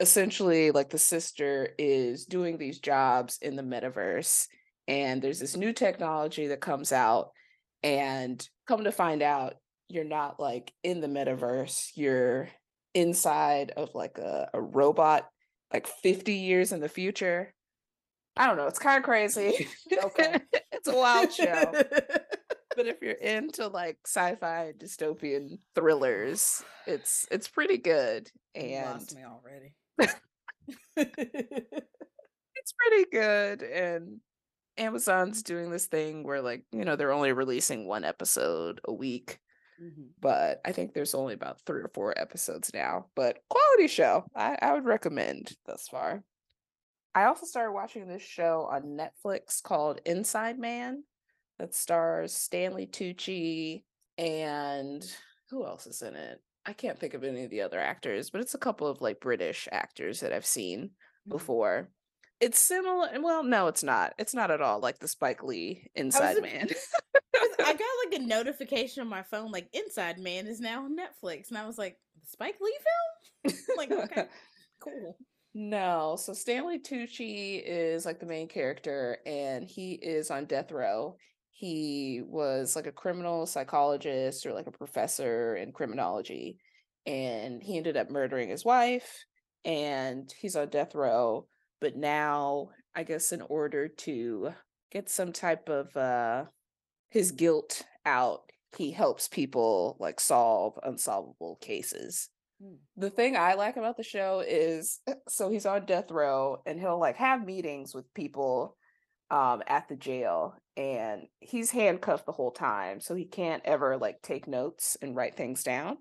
essentially like the sister is doing these jobs in the metaverse and there's this new technology that comes out and come to find out you're not like in the metaverse you're inside of like a, a robot like 50 years in the future i don't know it's kind of crazy
Okay.
it's a wild show but if you're into like sci-fi dystopian thrillers it's it's pretty good
You
and
lost me already.
it's pretty good and amazon's doing this thing where like you know they're only releasing one episode a week
Mhm.
but I think there's only about three or four episodes now. But quality show. I, I would recommend thus far. I also started watching this show on Netflix called Inside Man that stars Stanley Tucci and who else is in it? I can't think of any of the other actors, but it's a couple of like British actors that I've seen
Mhm.
before. It's similar. Well, no, it's not. It's not at all like the Spike Lee Inside Man.
I got like a notification on my phone, like Inside Man is now on Netflix, and I was like, the Spike Lee film? like, okay, cool.
No, so Stanley Tucci is like the main character, and he is on death row. He was like a criminal psychologist or like a professor in criminology, and he ended up murdering his wife, and he's on death row. But now, I guess, in order to get some type of uh his guilt out, he helps people like solve unsolvable cases
Hmm.
the thing I like about the show is so he's on death row and he'll like have meetings with people um at the jail and he's handcuffed the whole time so he can't ever like take notes and write things down.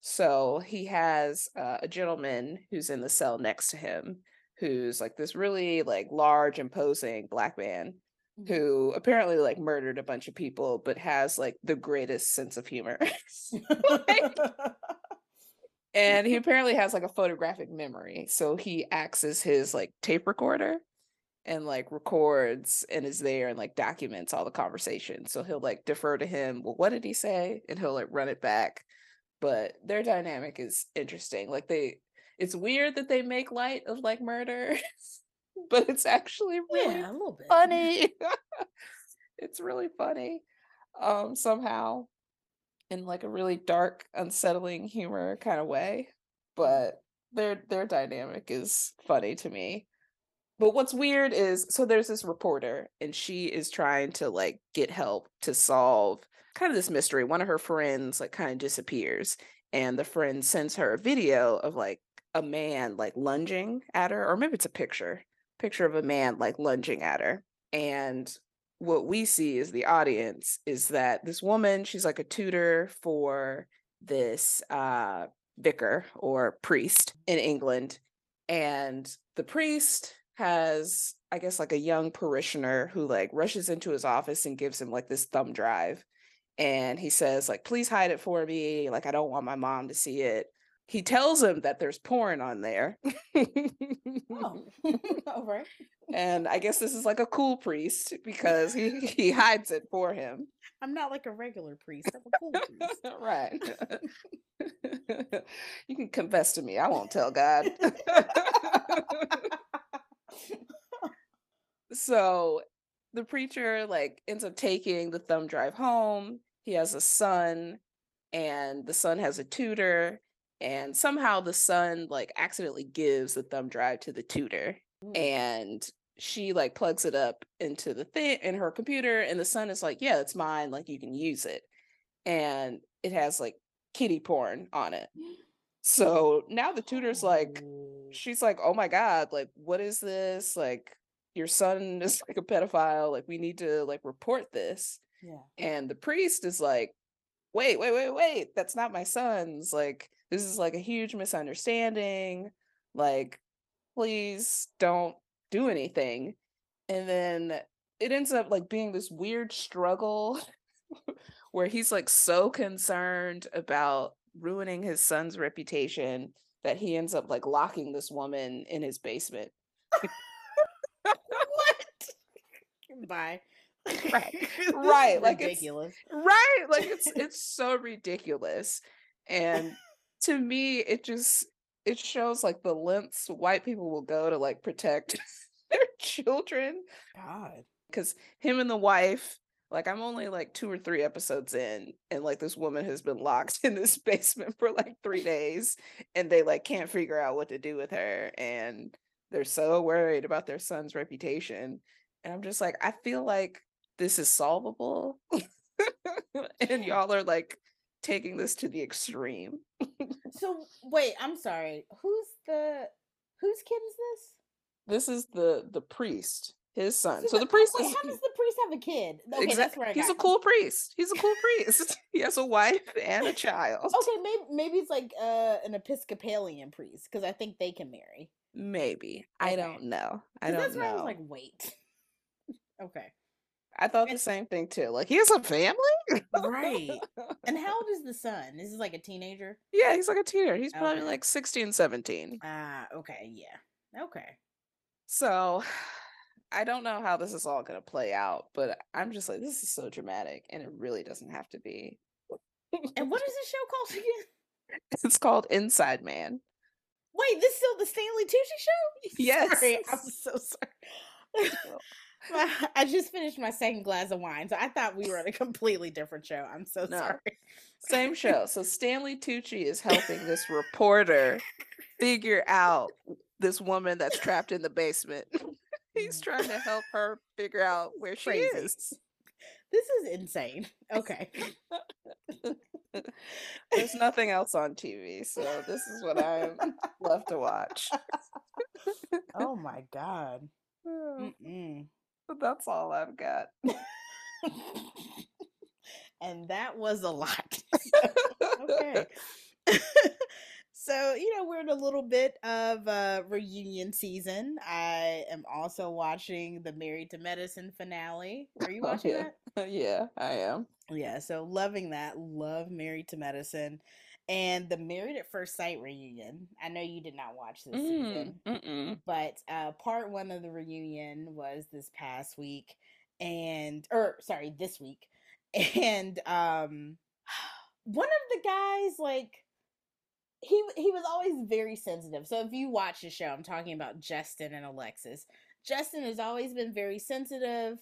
So he has uh, a gentleman who's in the cell next to him who's like this really like large imposing black man
Mhm.
who apparently like murdered a bunch of people but has like the greatest sense of humor. And he apparently has like a photographic memory so he acts as his like tape recorder and like records and is there and like documents all the conversations so he'll like defer to him well what did he say and he'll like run it back but their dynamic is interesting like they it's weird that they make light of like murder but it's actually really
yeah, a little bit.
funny. it's really funny. Um somehow in like a really dark, unsettling humor kind of way. But their their dynamic is funny to me. But what's weird is so there's this reporter and she is trying to like get help to solve kind of this mystery. One of her friends like kind of disappears and the friend sends her a video of like a man like lunging at her or maybe it's a picture picture of a man like lunging at her. And what we see as the audience is that this woman, she's like a tutor for this uh vicar or priest in England. And the priest has, I guess, like a young parishioner who like rushes into his office and gives him like this thumb drive. And he says, like, please hide it for me. Like, I don't want my mom to see it. he tells him that there's porn on there.
Oh, all right.
and I guess this is like a cool priest because he he hides it for him.
I'm not like a regular priest. I'm a cool priest.
right. you can confess to me. I won't tell God. So the preacher like ends up taking the thumb drive home. He has a son and the son has a tutor and somehow the son like accidentally gives the thumb drive to the tutor
Mm.
and she like plugs it up into the thing in her computer and the son is like yeah it's mine like you can use it and it has like kitty porn on it so now the tutor's like
Oh.
she's like oh my god like what is this like your son is like a pedophile like we need to like report this
yeah.
and the priest is like wait wait wait wait that's not my son's like this is like a huge misunderstanding like please don't do anything and then it ends up like being this weird struggle where he's like so concerned about ruining his son's reputation that he ends up like locking this woman in his basement
what? Bye.
Right. Right, like, it's-
ridiculous.
right like it's it's so ridiculous and to me it just it shows like the lengths white people will go to like protect their children
God.
because him and the wife like i'm only like two or three episodes in and like this woman has been locked in this basement for like three days and they like can't figure out what to do with her and they're so worried about their son's reputation and i'm just like i feel like this is solvable and y'all are like taking this to the extreme
So wait, I'm sorry. Who's the whose kid is this?
this is the the priest his son so
wait,
the priest
wait,
is
how does the priest have a kid? Okay,
Exact-
that's where I
he's a cool priest. He's a cool priest. he has a wife and a child.
Okay, maybe maybe it's like uh an Episcopalian priest because I think they can marry.
Maybe. I don't know. I don't
that's where I was
know.
like, wait. okay,
I thought the same thing too. Like he has a family?
right. And how old is the son? Is this like a teenager?
yeah, he's like a teenager. He's probably
Okay.
like 16, 17.
Ah, okay, yeah, okay.
So I don't know how this is all gonna play out, but I'm just like, this is so dramatic and it really doesn't have to be.
And what is this show called again?
It's called Inside Man.
Wait, this is still the Stanley Tucci show?
Yes.
Sorry, I'm so sorry. My- I just finished my second glass of wine, so I thought we were on a completely different show. I'm so
No.
sorry.
Same show. So Stanley Tucci is helping this reporter figure out this woman that's trapped in the basement. He's mm. trying to help her figure out where she
Crazy.
is.
This is insane. Okay.
There's nothing else on TV, so this is what I'm left to watch.
oh my god. Mm-mm.
But that's all I've got.
and that was a lot. okay. So, you know, we're in a little bit of uh reunion season. I am also watching the Married to Medicine finale. Are you
Oh,
watching
yeah.
that?
yeah, I am.
Yeah, so loving that. Love Married to Medicine. And the Married at First Sight reunion. I know you did not watch this season.
Mm, mm-mm.
but uh part one of the reunion was this past week and or sorry this week and um one of the guys like he he was always very sensitive so if you watch the show i'm talking about justin and alexis justin has always been very sensitive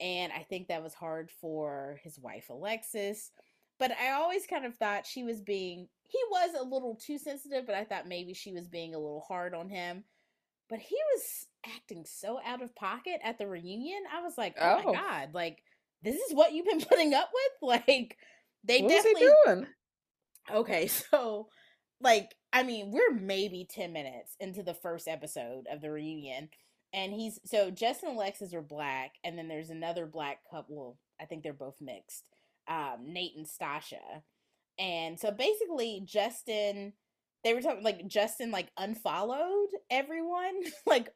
and i think that was hard for his wife alexis but i always kind of thought she was being he was a little too sensitive but i thought maybe she was being a little hard on him but he was acting so out of pocket at the reunion. I was like, oh,
Oh.
my god, like this is what you've been putting up with? Like they
What was he
definitely
doing?
Okay, so like I mean, we're maybe 10 minutes into the first episode of the reunion and he's so Justin and Alexis are black and then there's another black couple, I think they're both mixed. Um Nate and Stasha. And so basically Justin they were talking like Justin like unfollowed everyone like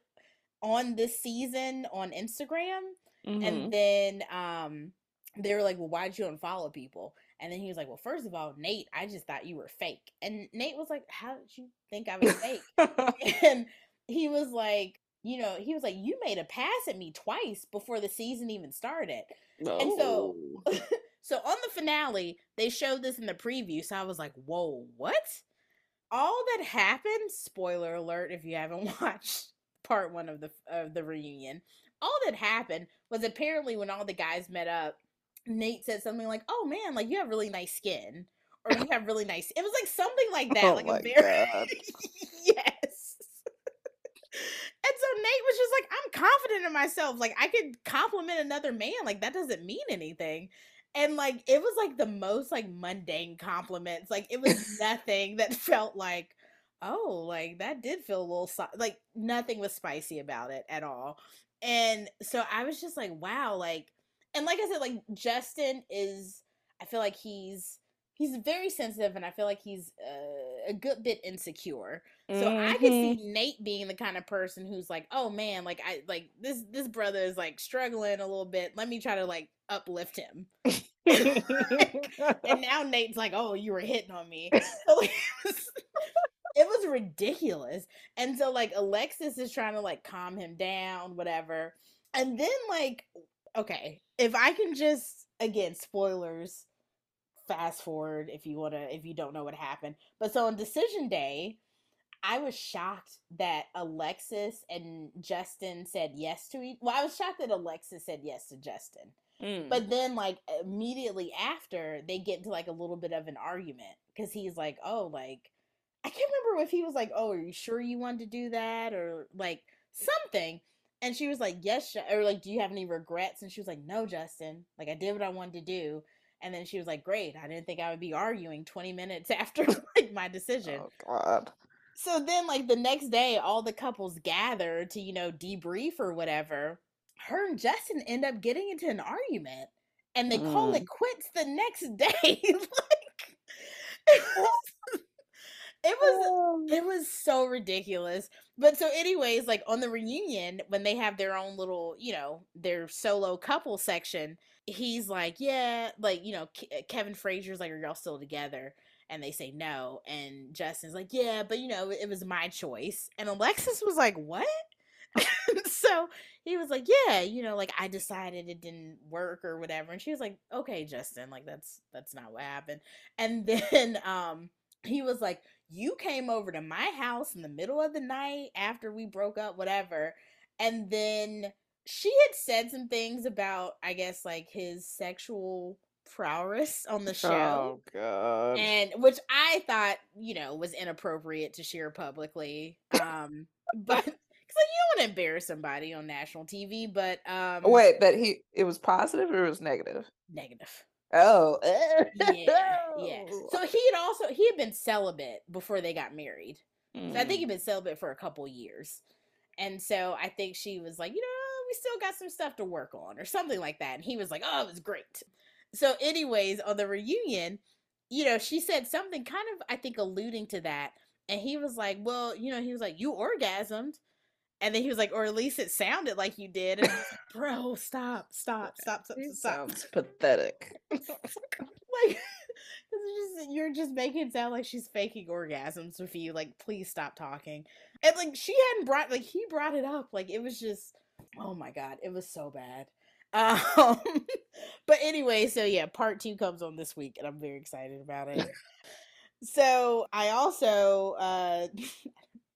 on this season on Instagram
Mhm.
and then um they were like, Well, why'd you unfollow people? And then he was like, Well, first of all, Nate, I just thought you were fake. And Nate was like, How did you think I was fake? and he was like, you know, he was like, You made a pass at me twice before the season even started.
no.
And so so on the finale, they showed this in the preview. So I was like, Whoa, what? All that happened, spoiler alert if you haven't watched part one of the of the reunion, all that happened was apparently when all the guys met up, Nate said something like, "Oh man, like you have really nice skin." Or you have really nice. It was like something like that,
Oh
like a very yes. And so Nate was just like, I'm confident in myself. Like I could compliment another man. Like that doesn't mean anything. And like it was like the most like mundane compliments. Like it was nothing that felt like, oh, like that did feel a little so-. like nothing was spicy about it at all. And so I was just like, wow, like and like I said, like Justin is I feel like he's he's very sensitive and I feel like he's uh, a good bit insecure. So I could
Mhm.
see Nate being the kind of person who's like, "Oh man, like I like this this brother is like struggling a little bit. Let me try to like uplift him." And now Nate's like, "Oh, you were hitting on me." So like, it was ridiculous. And so like Alexis is trying to like calm him down, whatever. And then like, okay, if I can just again spoilers, fast forward if you wanna if you don't know what happened. But so on decision day, I was shocked that Alexis and Justin said yes to each. Well, I was shocked that Alexis said yes to Justin.
Mm.
But then, like immediately after, they get into like a little bit of an argument because he's like, "Oh, like I can't remember if he was like, "Oh, are you sure you wanted to do that?" or like something. And she was like, "Yes," or like, "Do you have any regrets?" And she was like, "No, Justin. Like I did what I wanted to do." And then she was like, "Great. I didn't think I would be arguing 20 minutes after like my decision."
oh God.
So then, like the next day, all the couples gather to, you know, debrief or whatever. Her and Justin end up getting into an argument and they call mm. it quits the next day. like, it was, it was oh. it was so ridiculous. But so, anyways, like on the reunion, when they have their own little, you know, their solo couple section, he's like, yeah, like, you know, Ke- Kevin Frazier's like, are y'all still together? And they say no. And Justin's like, yeah, but you know, it was my choice. And Alexis was like, what? so he was like, yeah, you know, like I decided it didn't work or whatever. And she was like, okay, Justin, like that's that's not what happened. And then um he was like, you came over to my house in the middle of the night after we broke up, whatever. And then she had said some things about, I guess, like his sexual prowess on the show.
Oh God.
And which I thought, you know, was inappropriate to share publicly. Um, but because you don't want to embarrass somebody on national TV, but um,
Wait, but he it was positive or it was negative?
negative.
Oh.
Yeah, yeah. So he had also he had been celibate before they got married. So I
Mm.
think he'd been celibate for a couple years. And so I think she was like, you know, we still got some stuff to work on or something like that. And he was like, oh, it was great. So, anyways, on the reunion, you know, she said something kind of, I think, alluding to that. And he was like, well, you know, he was like, you orgasmed. And then he was like, or at least it sounded like you did. And I was like, bro, stop, stop, stop, stop, stop.
sounds pathetic.
like just you're just making it sound like she's faking orgasms with you like please stop talking and like she hadn't brought like he brought it up like it was just oh my god it was so bad um but anyway so yeah part two comes on this week and i'm very excited about it so i also uh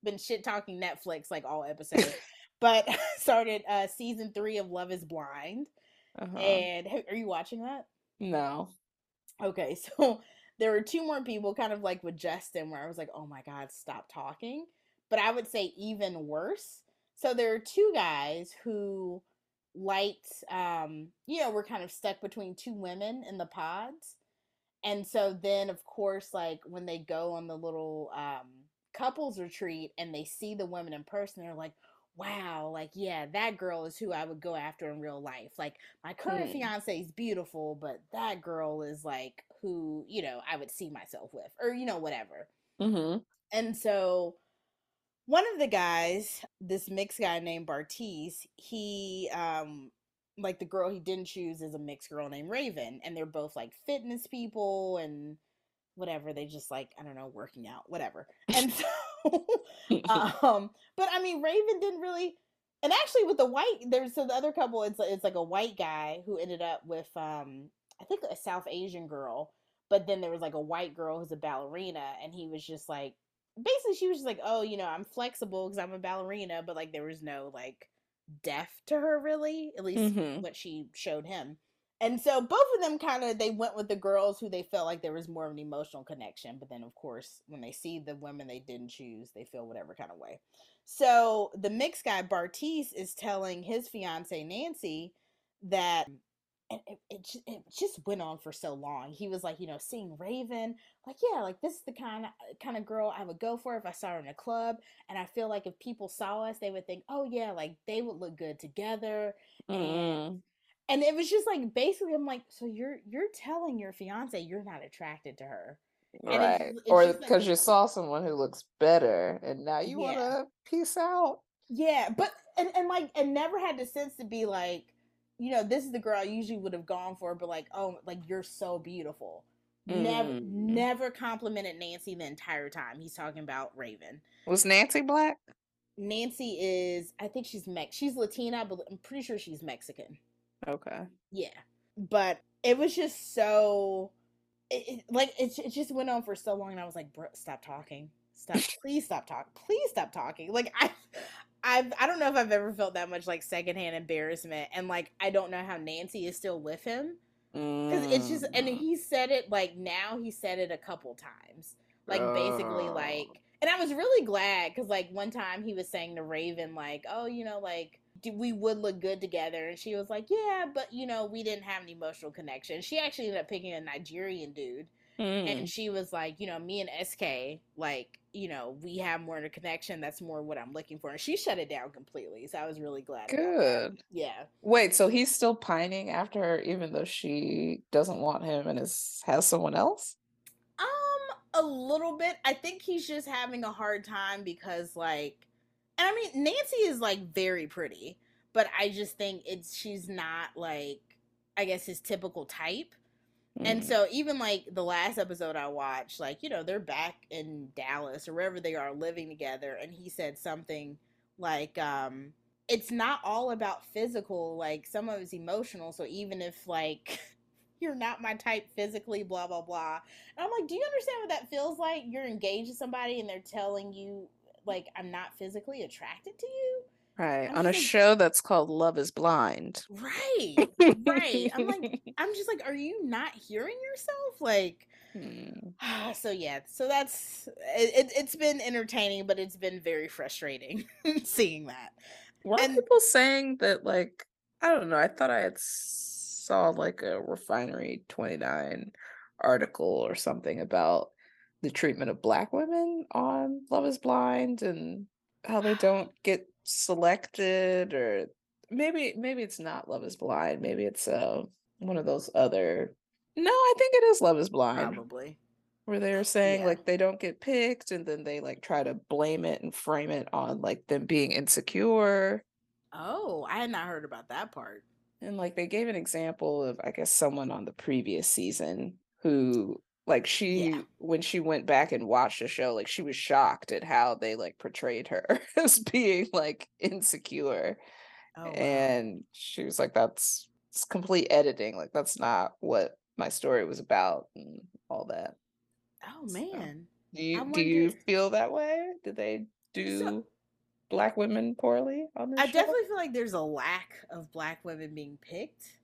been shit talking netflix like all episodes but started uh season three of love is blind
Uh-huh.
and are you watching that
no.
Okay, so there were two more people, kind of like with Justin, where I was like, oh my God, stop talking. But I would say even worse. So there are two guys who liked, um, you know, were kind of stuck between two women in the pods. And so then, of course, like when they go on the little um, couples retreat and they see the women in person, they're like, wow, like, yeah, that girl is who I would go after in real life. Like, my current
Hmm.
fiance is beautiful, but that girl is like who, you know, I would see myself with, or, you know, whatever.
Mm-hmm.
And so one of the guys, this mixed guy named Bartise, he um like the girl he didn't choose is a mixed girl named Raven, and they're both like fitness people and whatever. They just like I don't know working out, whatever. And so, um, but I mean, Raven didn't really. And actually, with the white, there's so the other couple. It's it's like a white guy who ended up with um I think a South Asian girl, but then there was like a white girl who's a ballerina, and he was just like basically she was just like, oh, you know, I'm flexible because I'm a ballerina, but like there was no like depth to her really, at least
Mhm.
what she showed him. And so both of them kind of they went with the girls who they felt like there was more of an emotional connection, but then of course when they see the women they didn't choose, they feel whatever kind of way. So the mixed guy Bartise is telling his fiance Nancy that and it, it, it just went on for so long. He was like, you know, seeing Raven, like, yeah, like this is the kind of kind of girl I would go for if I saw her in a club. And I feel like if people saw us, they would think, oh yeah, like they would look good together.
Mm,
and it was just like basically, I'm like, so you're you're telling your fiance you're not attracted to her, and
right.
just- it's
Or
just like
because you saw someone who looks better and now you want to peace out.
Yeah, but and and like and never had the sense to be like, you know, this is the girl I usually would have gone for, but like, oh, like you're so beautiful. Never,
Mm.
never complimented Nancy the entire time. He's talking about Raven.
Was Nancy black?
Nancy is, I think she's Mex, she's Latina, but I'm pretty sure she's Mexican.
Okay.
Yeah, but it was just so, it, it, like it, it just went on for so long, and I was like, bro, stop talking, stop, please stop talking, please stop talking. Like I, I've, I don't know if I've ever felt that much like secondhand embarrassment, and like I don't know how Nancy is still with him because it's just, and
Mm.
he said it like now he said it a couple times, like basically
Oh.
like, and I was really glad because like one time he was saying to Raven like, oh, you know, like we would look good together, and she was like, yeah, but you know, we didn't have an emotional connection. She actually ended up picking a Nigerian dude,
Mm.
and she was like, you know, me and SK, like, you know, we have more of a connection. That's more what I'm looking for, and she shut it down completely. So I was really glad.
Good.
Yeah.
Wait, so he's still pining after her, even though she doesn't want him and is has someone else?
Um, a little bit. I think he's just having a hard time because, like, and I mean, Nancy is like very pretty, but I just think it's she's not like, I guess his typical type. And
Mm.
so even like the last episode I watched, like, you know, they're back in Dallas or wherever they are living together, and he said something like, um, it's not all about physical, like some of it's emotional. So even if like you're not my type physically, blah blah blah. And I'm like, do you understand what that feels like? You're engaged to somebody and they're telling you like I'm not physically attracted to you.
Right.
I'm
On a
like-
show that's called Love is Blind.
Right. right. I'm like, I'm just like, are you not hearing yourself? Like
Hmm.
so yeah, so that's it, it, it's been entertaining, but it's been very frustrating seeing that.
Were
And-
people saying that like I don't know, I thought I had saw like a refinery 29 article or something about the treatment of black women on Love is Blind and how they don't get selected or maybe maybe it's not Love is Blind, maybe it's uh one of those other No, I think it is Love is Blind
Probably.
where they were saying
Yeah.
like they don't get picked and then they like try to blame it and frame it on like them being insecure
Oh, I had not heard about that part.
and like they gave an example of i guess someone on the previous season who like she when she went back and watched the show like she was shocked at how they like portrayed her as being like insecure
Oh, wow.
and she was like that's it's complete editing like that's not what my story was about and all that
oh
so-
man.
do you
I
do you feel that way? Did they do black women poorly on this
I
show?
definitely feel like there's a lack of black women being picked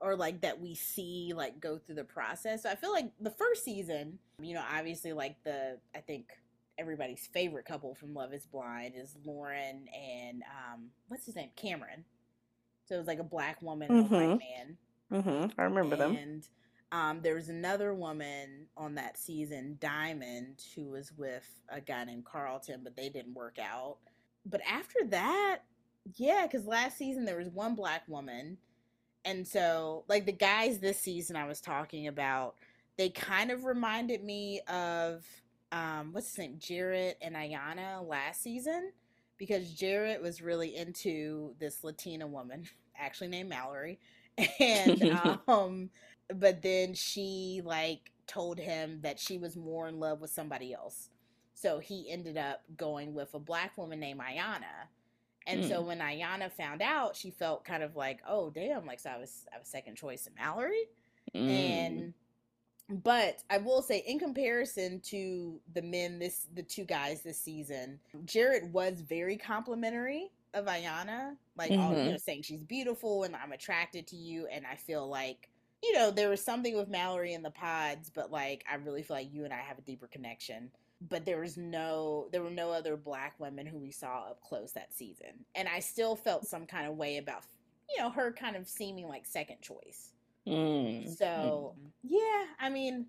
or like that we see like go through the process. So I feel like the first season, you know, obviously like the I think everybody's favorite couple from Love is Blind is Lauren and um what's his name? Cameron. So it was like a black woman and a white man.
Mm-hmm. I remember them.
And um, there was another woman on that season, Diamond, who was with a guy named Carlton, but they didn't work out. But after that, yeah, because last season there was one black woman. And so, like the guys this season I was talking about, they kind of reminded me of um, what's his name, Jarrette and Iyanna last season, because Jarrette was really into this Latina woman, actually named Mallory, and um, but then she like told him that she was more in love with somebody else. So he ended up going with a black woman named Iyanna. And mm. so when Iyanna found out, she felt kind of like, oh damn, like so I was I was second choice in Mallory. Mm. And but I will say, in comparison to the men, this the two guys this season, Jarrette was very complimentary of Iyanna, like mm-hmm. all you mm-hmm. know, saying she's beautiful and I'm attracted to you, and I feel like you know there was something with Mallory in the pods, but like I really feel like you and I have a deeper connection. But there was no, there were no other black women who we saw up close that season, and I still felt some kind of way about you know her kind of seeming like second choice. Mm. So yeah, I mean,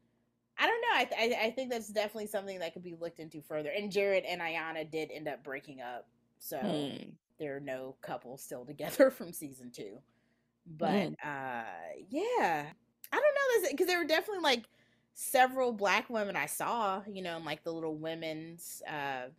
I don't know. I, th- I think that's definitely something that could be looked into further. And Jarrette and Iyanna did end up breaking up, so mm. there are no couples still together from season two. But mm. uh, yeah, I don't know this because there were definitely like several black women I saw, you know, in like the little women's uh,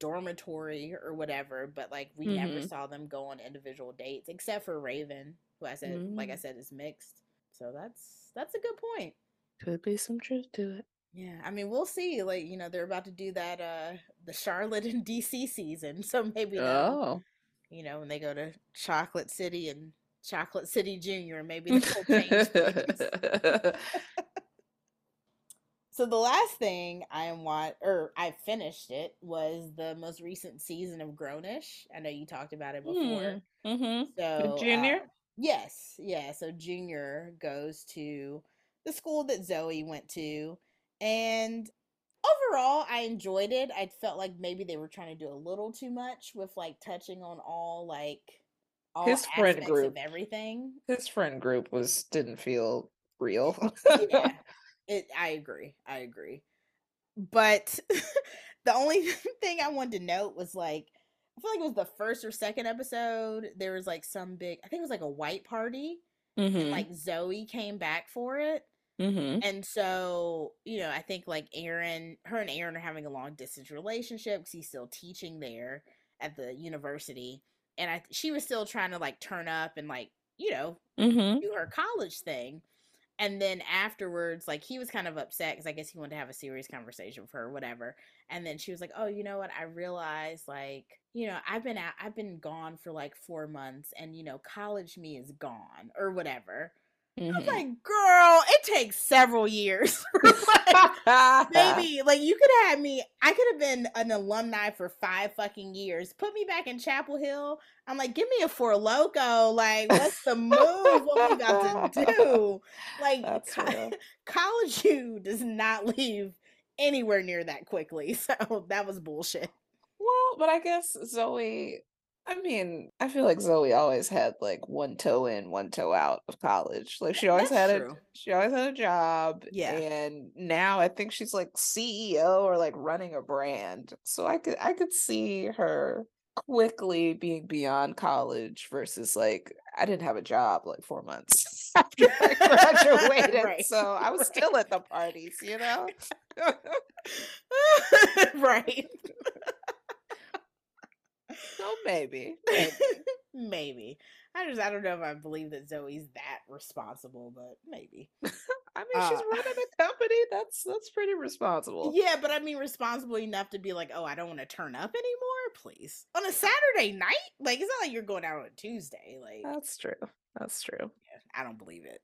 dormitory or whatever. But like we mm-hmm. never saw them go on individual dates except for Raven, who I said, mm-hmm. like I mm. said, is mixed. So that's that's a good point.
Could be some truth to it.
Yeah, I mean, we'll see. Like, you know, they're about to do that uh the Charlotte and DC season. So maybe oh. you know, when they go to Chocolate City and Chocolate City Junior, maybe they'll change So the last thing I want or I finished it was the most recent season of Grownish. I know you talked about it before.
Mm, mm-hmm. So Junior? Uh,
Yes, yeah. So Junior goes to the school that Zoe went to, and overall, I enjoyed it. I felt like maybe they were trying to do a little too much with like touching on all like all his friend group of everything.
His friend group was didn't feel real.
yeah, it. I agree. I agree. But the only thing I wanted to note was like I feel like it was the first or second episode. There was like some big, I think it was like a white party. Mm-hmm. And like Zoe came back for it. Mm-hmm. And so, you know, I think like Aaron, her and Aaron are having a long distance relationship because he's still teaching there at the university. And I, she was still trying to like turn up and like, you know, mm-hmm. do her college thing. And then afterwards, like he was kind of upset because I guess he wanted to have a serious conversation with her, whatever. And then she was like, "Oh, you know what? I realized like you know, I've been out, I've been gone for like four months, and you know, college me is gone or whatever. Mm-hmm. I was mm-hmm. like, girl, it takes several years. like, maybe like you could have had me. I could have been an alumni for five fucking years. Put me back in Chapel Hill. I'm like, give me a Four Loko. Like, what's the move? what we got to do? Like, co- college you does not leave anywhere near that quickly. So that was bullshit.
Well, but I guess Zoe, I mean, I feel like Zoe always had like one toe in, one toe out of college. Like she always That's had true. a she always had a job. Yeah. And now I think she's like CEO or like running a brand. So I could I could see her quickly being beyond college versus like I didn't have a job like four months after I graduated. right. So I was right. still at the parties, you know?
right.
So maybe.
Maybe. maybe. I just I don't know if I believe that Zoe's that responsible, but maybe.
I mean, uh, she's running a company. That's that's pretty responsible.
Yeah, but I mean, responsible enough to be like, oh, I don't want to turn up anymore, please. On a Saturday night, like it's not like you're going out on a Tuesday. Like
that's true. That's true.
Yeah, I don't believe it.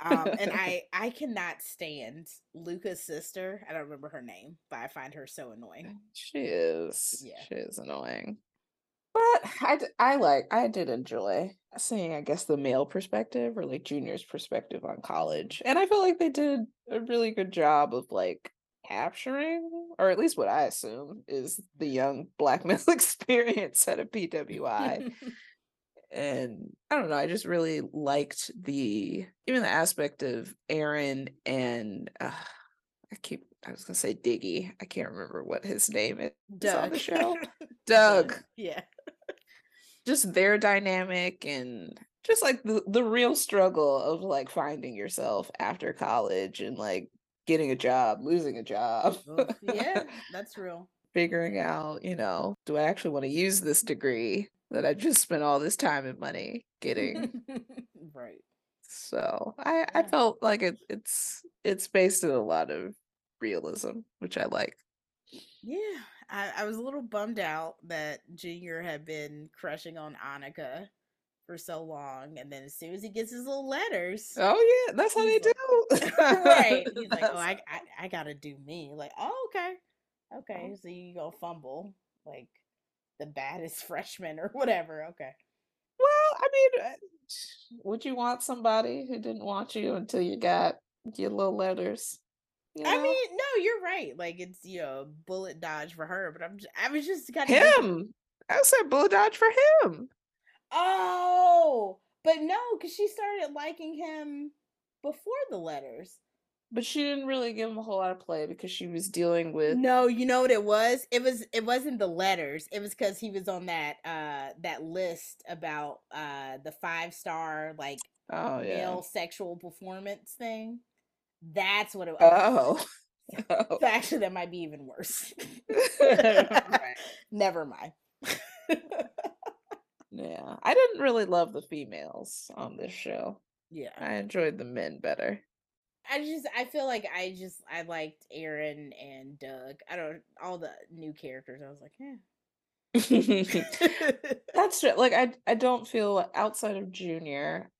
Um, and I I cannot stand Luca's sister. I don't remember her name, but I find her so annoying.
She is. Yeah, she is annoying. But I, I like I did enjoy seeing I guess the male perspective or like Junior's perspective on college, and I feel like they did a really good job of like capturing, or at least what I assume is the young black male experience at a PWI. and I don't know, I just really liked the even the aspect of Aaron and uh, I keep I was gonna say Diggy. I can't remember what his name is Doug. on the show. Doug.
Yeah
just their dynamic and just like the, the real struggle of like finding yourself after college and like getting a job, losing a job.
yeah, that's real.
Figuring out, you know, do I actually want to use this degree? that I just spent all this time and money getting.
right.
So I I felt like it it's it's based in a lot of realism, which I like.
Yeah, I, I was a little bummed out that Junior had been crushing on Annika for so long, and then as soon as he gets his little letters,
Oh yeah, that's how they
like-
do.
right? He's like, "Oh, I, I, I gotta do me." Like, "Oh, okay, okay."
Oh.
So you go fumble like the baddest freshman or whatever. Okay.
Well, I mean, uh, would you want somebody who didn't want you until you got your little letters? You
I mean, no, you're right. Like it's you know bullet dodge for her, but I'm just, I was just kind of
him. I said bullet dodge for him.
Oh, but no, because she started liking him before the letters.
But she didn't really give him a whole lot of play because she was dealing with
No, you know what it was? It was it wasn't the letters. It was because he was on that uh that list about uh the five star like
oh yeah.
male sexual performance thing. That's what it was.
Oh. oh.
So actually, that might be even worse. Never mind.
Yeah. I didn't really love the females on this show.
yeah.
I enjoyed the men better.
I just I feel like I just I liked Aaron and Doug. I don't all the new characters. I was like, yeah.
That's true. Like I I don't feel outside of Junior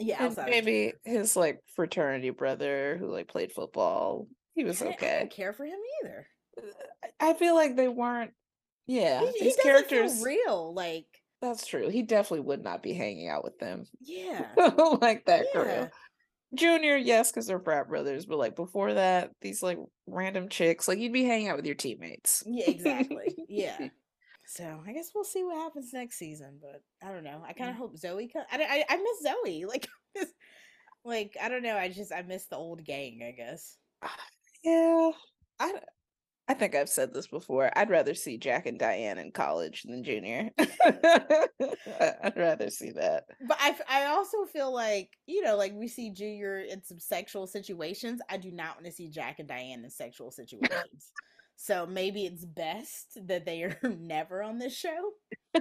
yeah,
and maybe his like fraternity brother who like played football. He was
didn't- I
okay.
didn't care for him either.
I- feel like they weren't yeah,
He, he
these
doesn't
characters
real. Like,
that's true. He definitely would not be hanging out with them
yeah,
like that
yeah,
crew. Junior, yes, because they're frat brothers, but like before that, these like random chicks, like you'd be hanging out with your teammates.
yeah, exactly. Yeah. So I guess we'll see what happens next season. But I don't know. I kind of hope Zoe. Co- I, I I miss Zoe. Like, just- like I don't know. I just I miss the old gang. I guess.
Ah, yeah, I, I think I've said this before. I'd rather see Jack and Diane in college than Junior. I'd rather see that.
But I, I also feel like you know like we see Junior in some sexual situations. I do not want to see Jack and Diane in sexual situations. So maybe it's best that they are never on this show.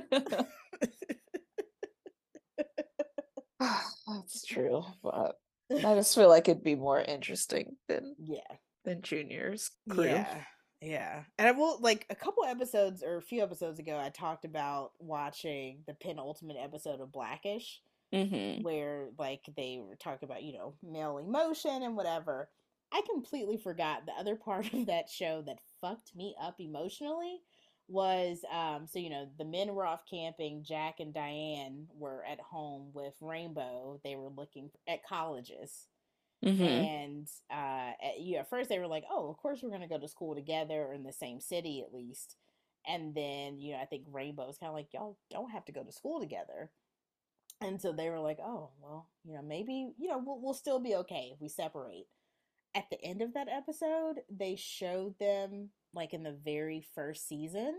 That's true, but I just feel like it'd be more interesting than
Yeah.
than Junior's crew.
Yeah. Yeah. And I will like a couple episodes or a few episodes ago I talked about watching the penultimate episode of Blackish
Mm-hmm.
where like they were talking about, you know, male emotion and whatever. I completely forgot the other part of that show that fucked me up emotionally was um so you know the men were off camping jack and diane were at home with rainbow they were looking at colleges.
Mm-hmm.
and uh at, you at first they were like oh of course we're going to go to school together or in the same city at least. And then you know i think rainbow was kind of like y'all don't have to go to school together. And so they were like oh well you know maybe you know we'll, we'll still be okay if we separate at the end of that episode they showed them like in the very first season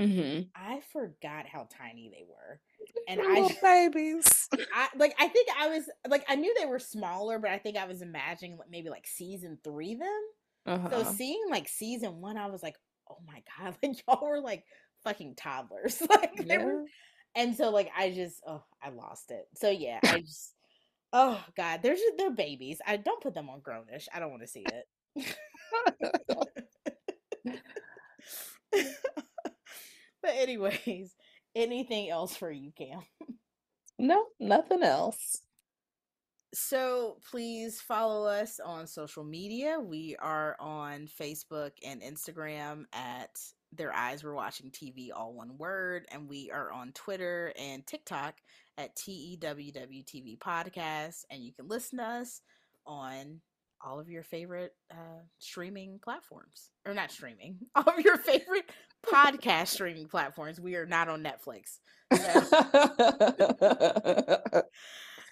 Mm-hmm.
i forgot how tiny they were and I
little
just-
babies.
I like I think I was like I knew they were smaller, but I think I was imagining like maybe like season three them. So
Uh-huh.
seeing like season one, I was like, oh my god, like y'all were like fucking toddlers. like they were and so like I just oh I lost it. So yeah, I just oh god, they're just they're babies. I don't put them on grownish. I don't want to see it. but anyways, anything else for you, Cam?
no, nothing else.
So please follow us on social media. We are on Facebook and Instagram at Their Eyes Were Watching TV, all one word. And we are on Twitter and TikTok at TEWWTV Podcast. And you can listen to us on all of your favorite uh, streaming platforms. Or not streaming, all of your favorite podcast streaming platforms. We are not on Netflix. So-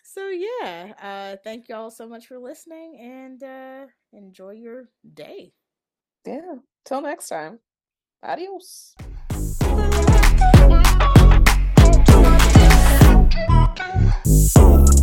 So yeah, uh thank y'all so much for listening and uh enjoy your day.
yeah. Till next time. Adios. Boom.